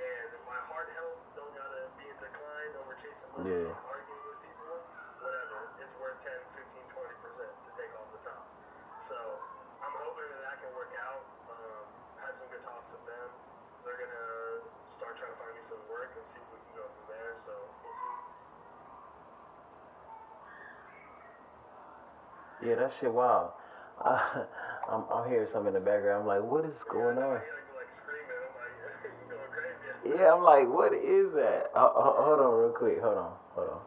and my heart health don't gotta be in decline over chasing money Yeah. and arguing with people, whatever. It's worth 10, 15, 20 percent to take Yeah, that shit wild. I, I'm, I'm hearing something in the background. I'm like, what is going on? Yeah, I'm like, what is that? Uh, hold on, real quick. Hold on, hold on.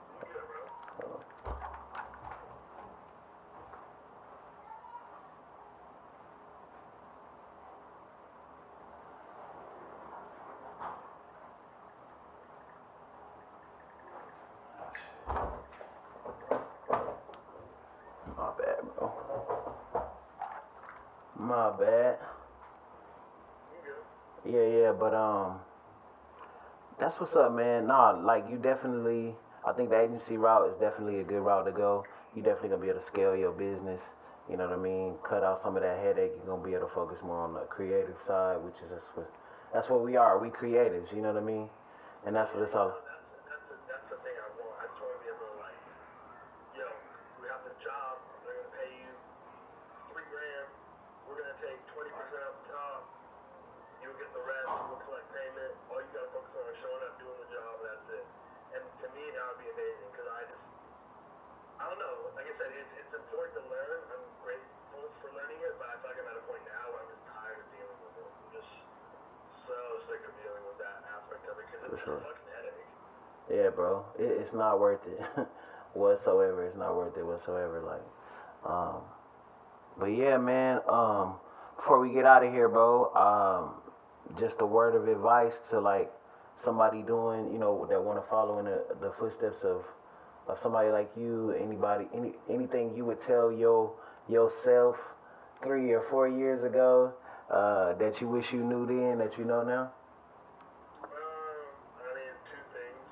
Hold on. My bad, bro. My bad. You good? Yeah, yeah, but um, what's up, man. Nah, like you definitely, I think the agency route is definitely a good route to go. You definitely gonna be able to scale your business. You know what I mean? Cut out some of that headache. You're gonna be able to focus more on the creative side, which is that's what, that's what we are. We creatives. You know what I mean? And that's what it's all. That's, that's, the, that's the thing I want. I just want to be able to, like, yo, we have this job. They're going to pay you three grand. We're going to take 20% off the top. You'll get the rest. We'll collect payment. All you got to focus on is showing up, doing the job, and that's it. And to me, that would be amazing because I just, I don't know. Like I said, it's, it's important to learn. I'm grateful for learning it, but I feel like I'm at a point now where I'm just tired of dealing with it. I'm just so sick of dealing with that aspect of it because it's sure. a fucking headache. Yeah, bro. It, it's not worth it whatsoever. It's not worth it whatsoever. Like, um, but yeah, man. Um, before we get out of here, bro, um, just a word of advice to like somebody doing, you know, that want to follow in the, the footsteps of of somebody like you. Anybody, any anything you would tell your yourself three or four years ago uh, that you wish you knew then that you know now. Um, I mean, two things.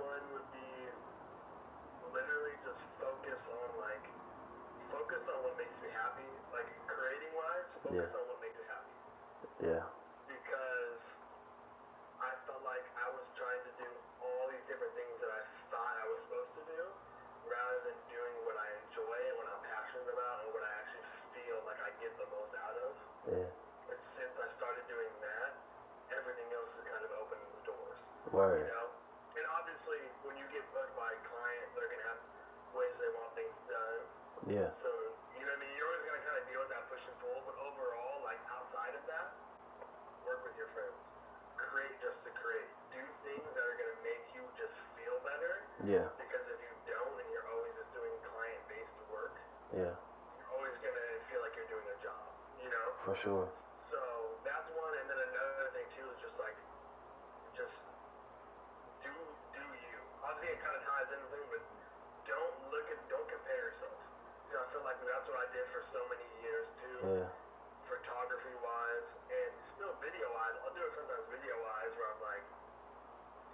One would be literally just focus on like focus on what makes me happy, like creating wise. Focus Yeah. on what makes me happy Yeah. because I felt like I was trying to do all these different things that I thought I was supposed to do, rather than doing what I enjoy and what I'm passionate about and what I actually feel like I get the most out of. Yeah. And since I started doing that, everything else has kind of opened the doors. Word. You know? And obviously, when you get booked by a client, they're going to have ways they want things done. Yeah. So, you know what I mean? You're always going to kind of deal with that push and pull. But overall, like outside of that, work with your friends. Create just to create. Do things that are going to make you just feel better. Yeah. Because if you don't and you're always just doing client based work, Yeah. you're always going to feel like you're doing a job. You know? For sure. So that's one, and then another thing too is just like, just do do you. Obviously, it kind of ties into things, but don't look at, don't compare yourself. You know, I feel like that's what I did for so many years too, Yeah. photography wise, and still video wise. I'll do it sometimes video wise, where I'm like,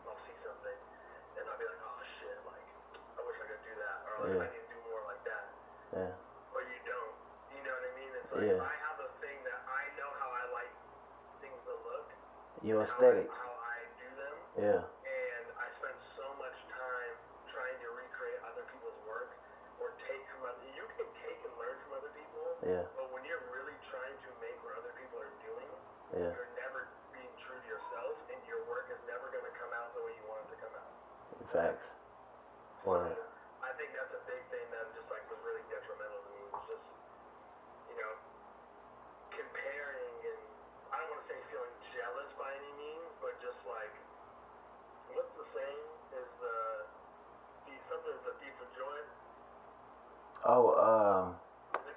I'll see something, and I'll be like, oh shit, like I wish I could do that, or like Yeah. I need to do more like that Yeah. but you don't. You know what I mean? It's like Yeah. I have a thing that I know how I like things to look, Your aesthetic. Yeah. and I spend so much time trying to recreate other people's work or take from other. You can take and learn from other people, Yeah. but when you're really trying to make what other people are doing, Yeah. you're never being true to yourself, and your work is never going to come out the way you want it to come out. Facts. So Word. I think that's a big thing that just like was really detrimental to me. Was just you know comparing and I don't want to say feeling jealous by any means, but just like what's the saying? Is the thief something is the thief of joy? Oh, um, Is it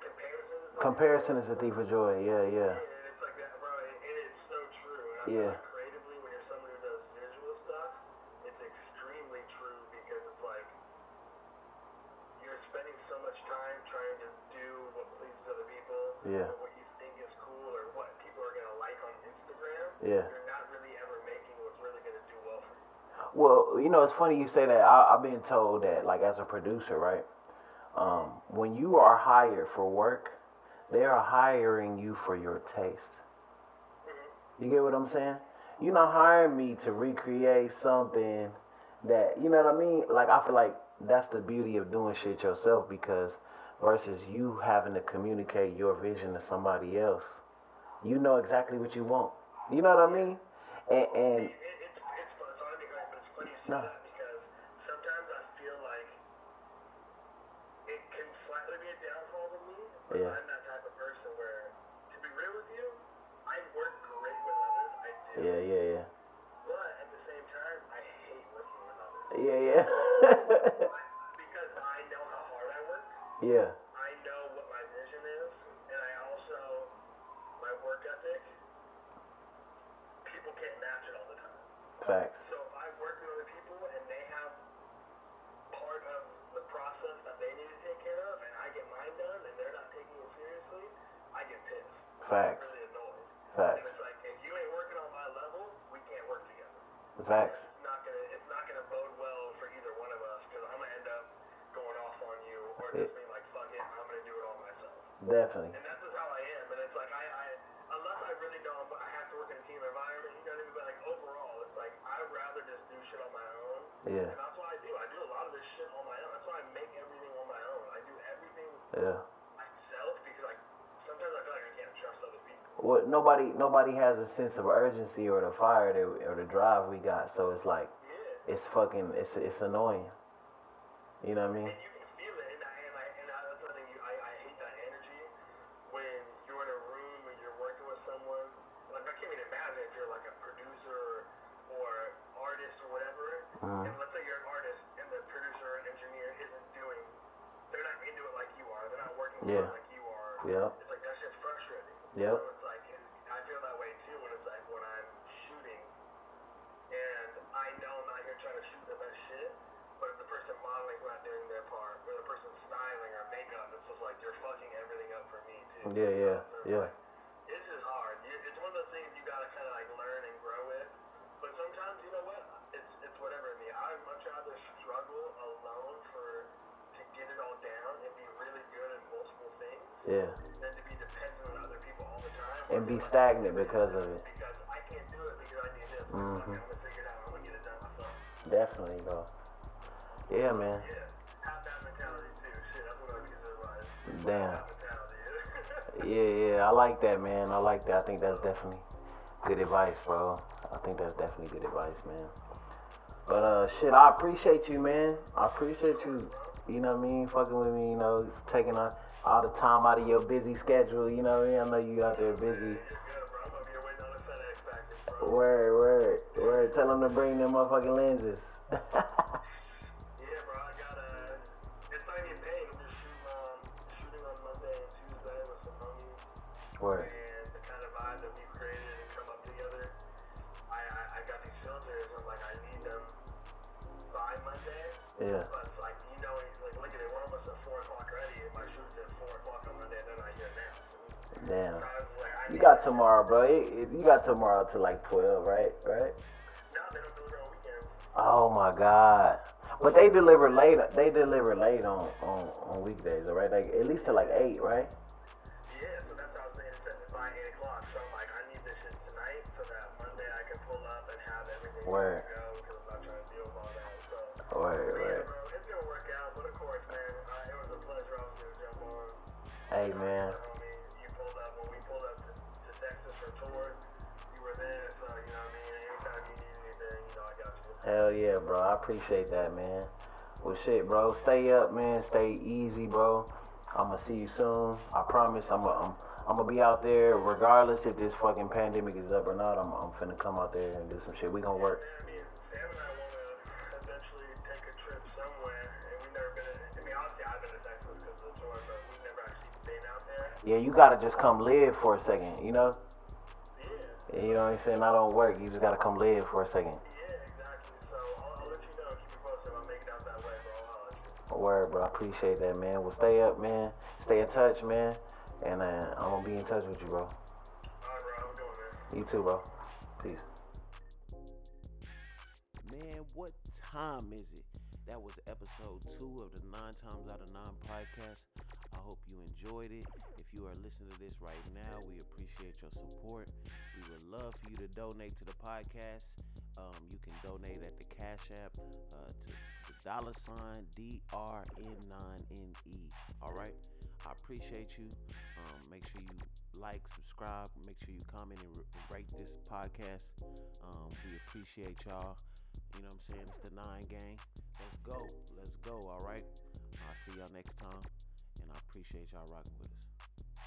comparison? Is is a thief of joy. Yeah, yeah. And it's like that, bro. And and it's so true. Yeah. like creatively, when you're someone who does visual stuff, it's extremely true because it's like you're spending so much time trying to do what pleases other people, Yeah. what you think is cool, or what people are gonna like on Instagram. Yeah. You're not really ever making what's really gonna do well for you. Well, you know, it's funny you say that. I, I've been told that, like, as a producer, right? Um, when you are hired for work, they are hiring you for your taste. You get what I'm saying? You're not hiring me to recreate something that, you know what I mean? Like, I feel like that's the beauty of doing shit yourself because versus you having to communicate your vision to somebody else, you know exactly what you want. You know what I mean? And, and It, it's it's. Sorry to but it's funny you say No. that because sometimes I feel like it can slightly be a downfall But Yeah. I'm that type of person where, to be real with you, I work great with others. I do. Yeah, yeah, yeah. But at the same time, I hate working with others. Yeah, yeah. Because I know how hard I work. yeah. I know what my vision is, and I also my work ethic. People can't match it all the time. Facts. So if I work with other people and they have part of the process that they need to take care of, and I get mine done, and they're not taking it seriously, I get pissed. Facts. I'm really annoyed. And Facts. it's like if you ain't working on my level, we can't work together. Facts. It's not gonna it's not gonna bode well for either one of us because I'm gonna end up going off on you or just being like fuck it, I'm gonna do it all myself. Definitely. And that's just how I am. And it's like I, I unless I really don't, but I have to work in a team environment. You know what I mean? But like overall, it's like I'd rather just do shit on my own. Yeah. And that's what I do. I do a lot of this shit on my own. That's why I make everything on my own. I do everything Yeah. myself because like sometimes I feel like I can't trust other people. What nobody nobody has a sense of urgency or the fire that, or the drive we got. So it's like it's fucking it's it's annoying. You know what I mean? And you can feel it, and I, and I, and I, that's the thing. You, I, I hate that energy when you're in a room and you're working with someone. Like I can't even imagine if you're like a producer or artist or whatever. Mhm. And let's say you're an artist and the producer or engineer isn't doing, they're not into it like you are. They're not working Yeah. hard like you are. Yep. It's like that's just frustrating. Yep. So it's like I feel that way too when it's like when I'm shooting and I know I'm not here trying to shoot the best shit, but if the person modeling's not doing their part, or the person styling or makeup, it's just like you're fucking everything up for me too. Yeah, yeah, So it's yeah. like, it's just hard. You, it's one of those things you gotta kind of like learn and grow with. But sometimes you know what? It's it's whatever me. I'd much rather struggle alone for to get it all down and be really good at multiple things Yeah. than to be dependent on other people all the time. And be Like, stagnant because of it. Because I can't do it because I need this. Mhm. I'm gonna figure it out. I'm gonna get it done myself. Definitely, bro. Yeah, man. Yeah. Have that mentality too. Shit, that's what I use advice. Damn. Yeah, yeah, I like that, man. I like that. I think that's definitely good advice, bro. I think that's definitely good advice, man. But uh, shit, I appreciate you, man. I appreciate you. You know what I mean? Fucking with me, you know, taking all the time out of your busy schedule. You know what I mean? I know you out there busy. Word, word, word. Tell them to bring them motherfucking lenses. Yeah, bro. I got a. It's not even paid. I'm just shooting on shooting on Monday and Tuesday with some homies. word. and the kind of vibe that we've created and come up together. I, I, I got these filters. I'm like, I need them by Monday. Yeah. But it's like, you know, like, look at it. We're almost at 4 o'clock already. If I shoot at 4 o'clock on Monday, they're not here now. Damn. So I was like, I You got tomorrow, bro. It, it, you got tomorrow to like 12, right? Right? No, they don't deliver on weekends. Oh my God. But they deliver late. They deliver late on on, on weekdays, all right? Like at least to like eight, right? Yeah, so that's how I was saying. Set it by 8 o'clock. So I'm like, I need this shit tonight so that Monday I can pull up and have everything Word. to go because I'm not trying to deal with all that. So. Right, Yeah, right. bro, it's gonna work out, but of course, man, uh, it was a pleasure obviously to jump on. Hey man, hell yeah, bro. I appreciate that, man. Well, shit, bro. Stay up, man. Stay easy, bro. I'ma see you soon. I promise. I'm I'm I'm gonna be out there regardless if this fucking pandemic is up or not. I'm I'm finna come out there and do some shit. We gonna work. Man, I mean, Sam and I want to eventually take a trip somewhere, and we've never been. I mean, obviously I've been to Texas because of the tour, we've never actually been out there. Yeah, you gotta just come live for a second, you know? Yeah, You know what I'm saying? I don't work. You just gotta come live for a second. Word, bro. I appreciate that, man. Well, stay up, man. Stay in touch, man. And uh, I'm gonna be in touch with you, bro. All right, bro. Have a good. You too, bro. Peace. Man, what time is it? That was episode two of the Nine Times Out of Nine podcast. I hope you enjoyed it. If you are listening to this right now, we appreciate your support. We would love for you to donate to the podcast. Um, you can donate at the Cash App uh, to the dollar sign DRN9NE. All right. I appreciate you. Um, make sure you like, subscribe, make sure you comment and rate this podcast. Um, we appreciate y'all. You know what I'm saying? It's the nine gang. Let's go. Let's go. All right. I'll see y'all next time. And I appreciate y'all rocking with us.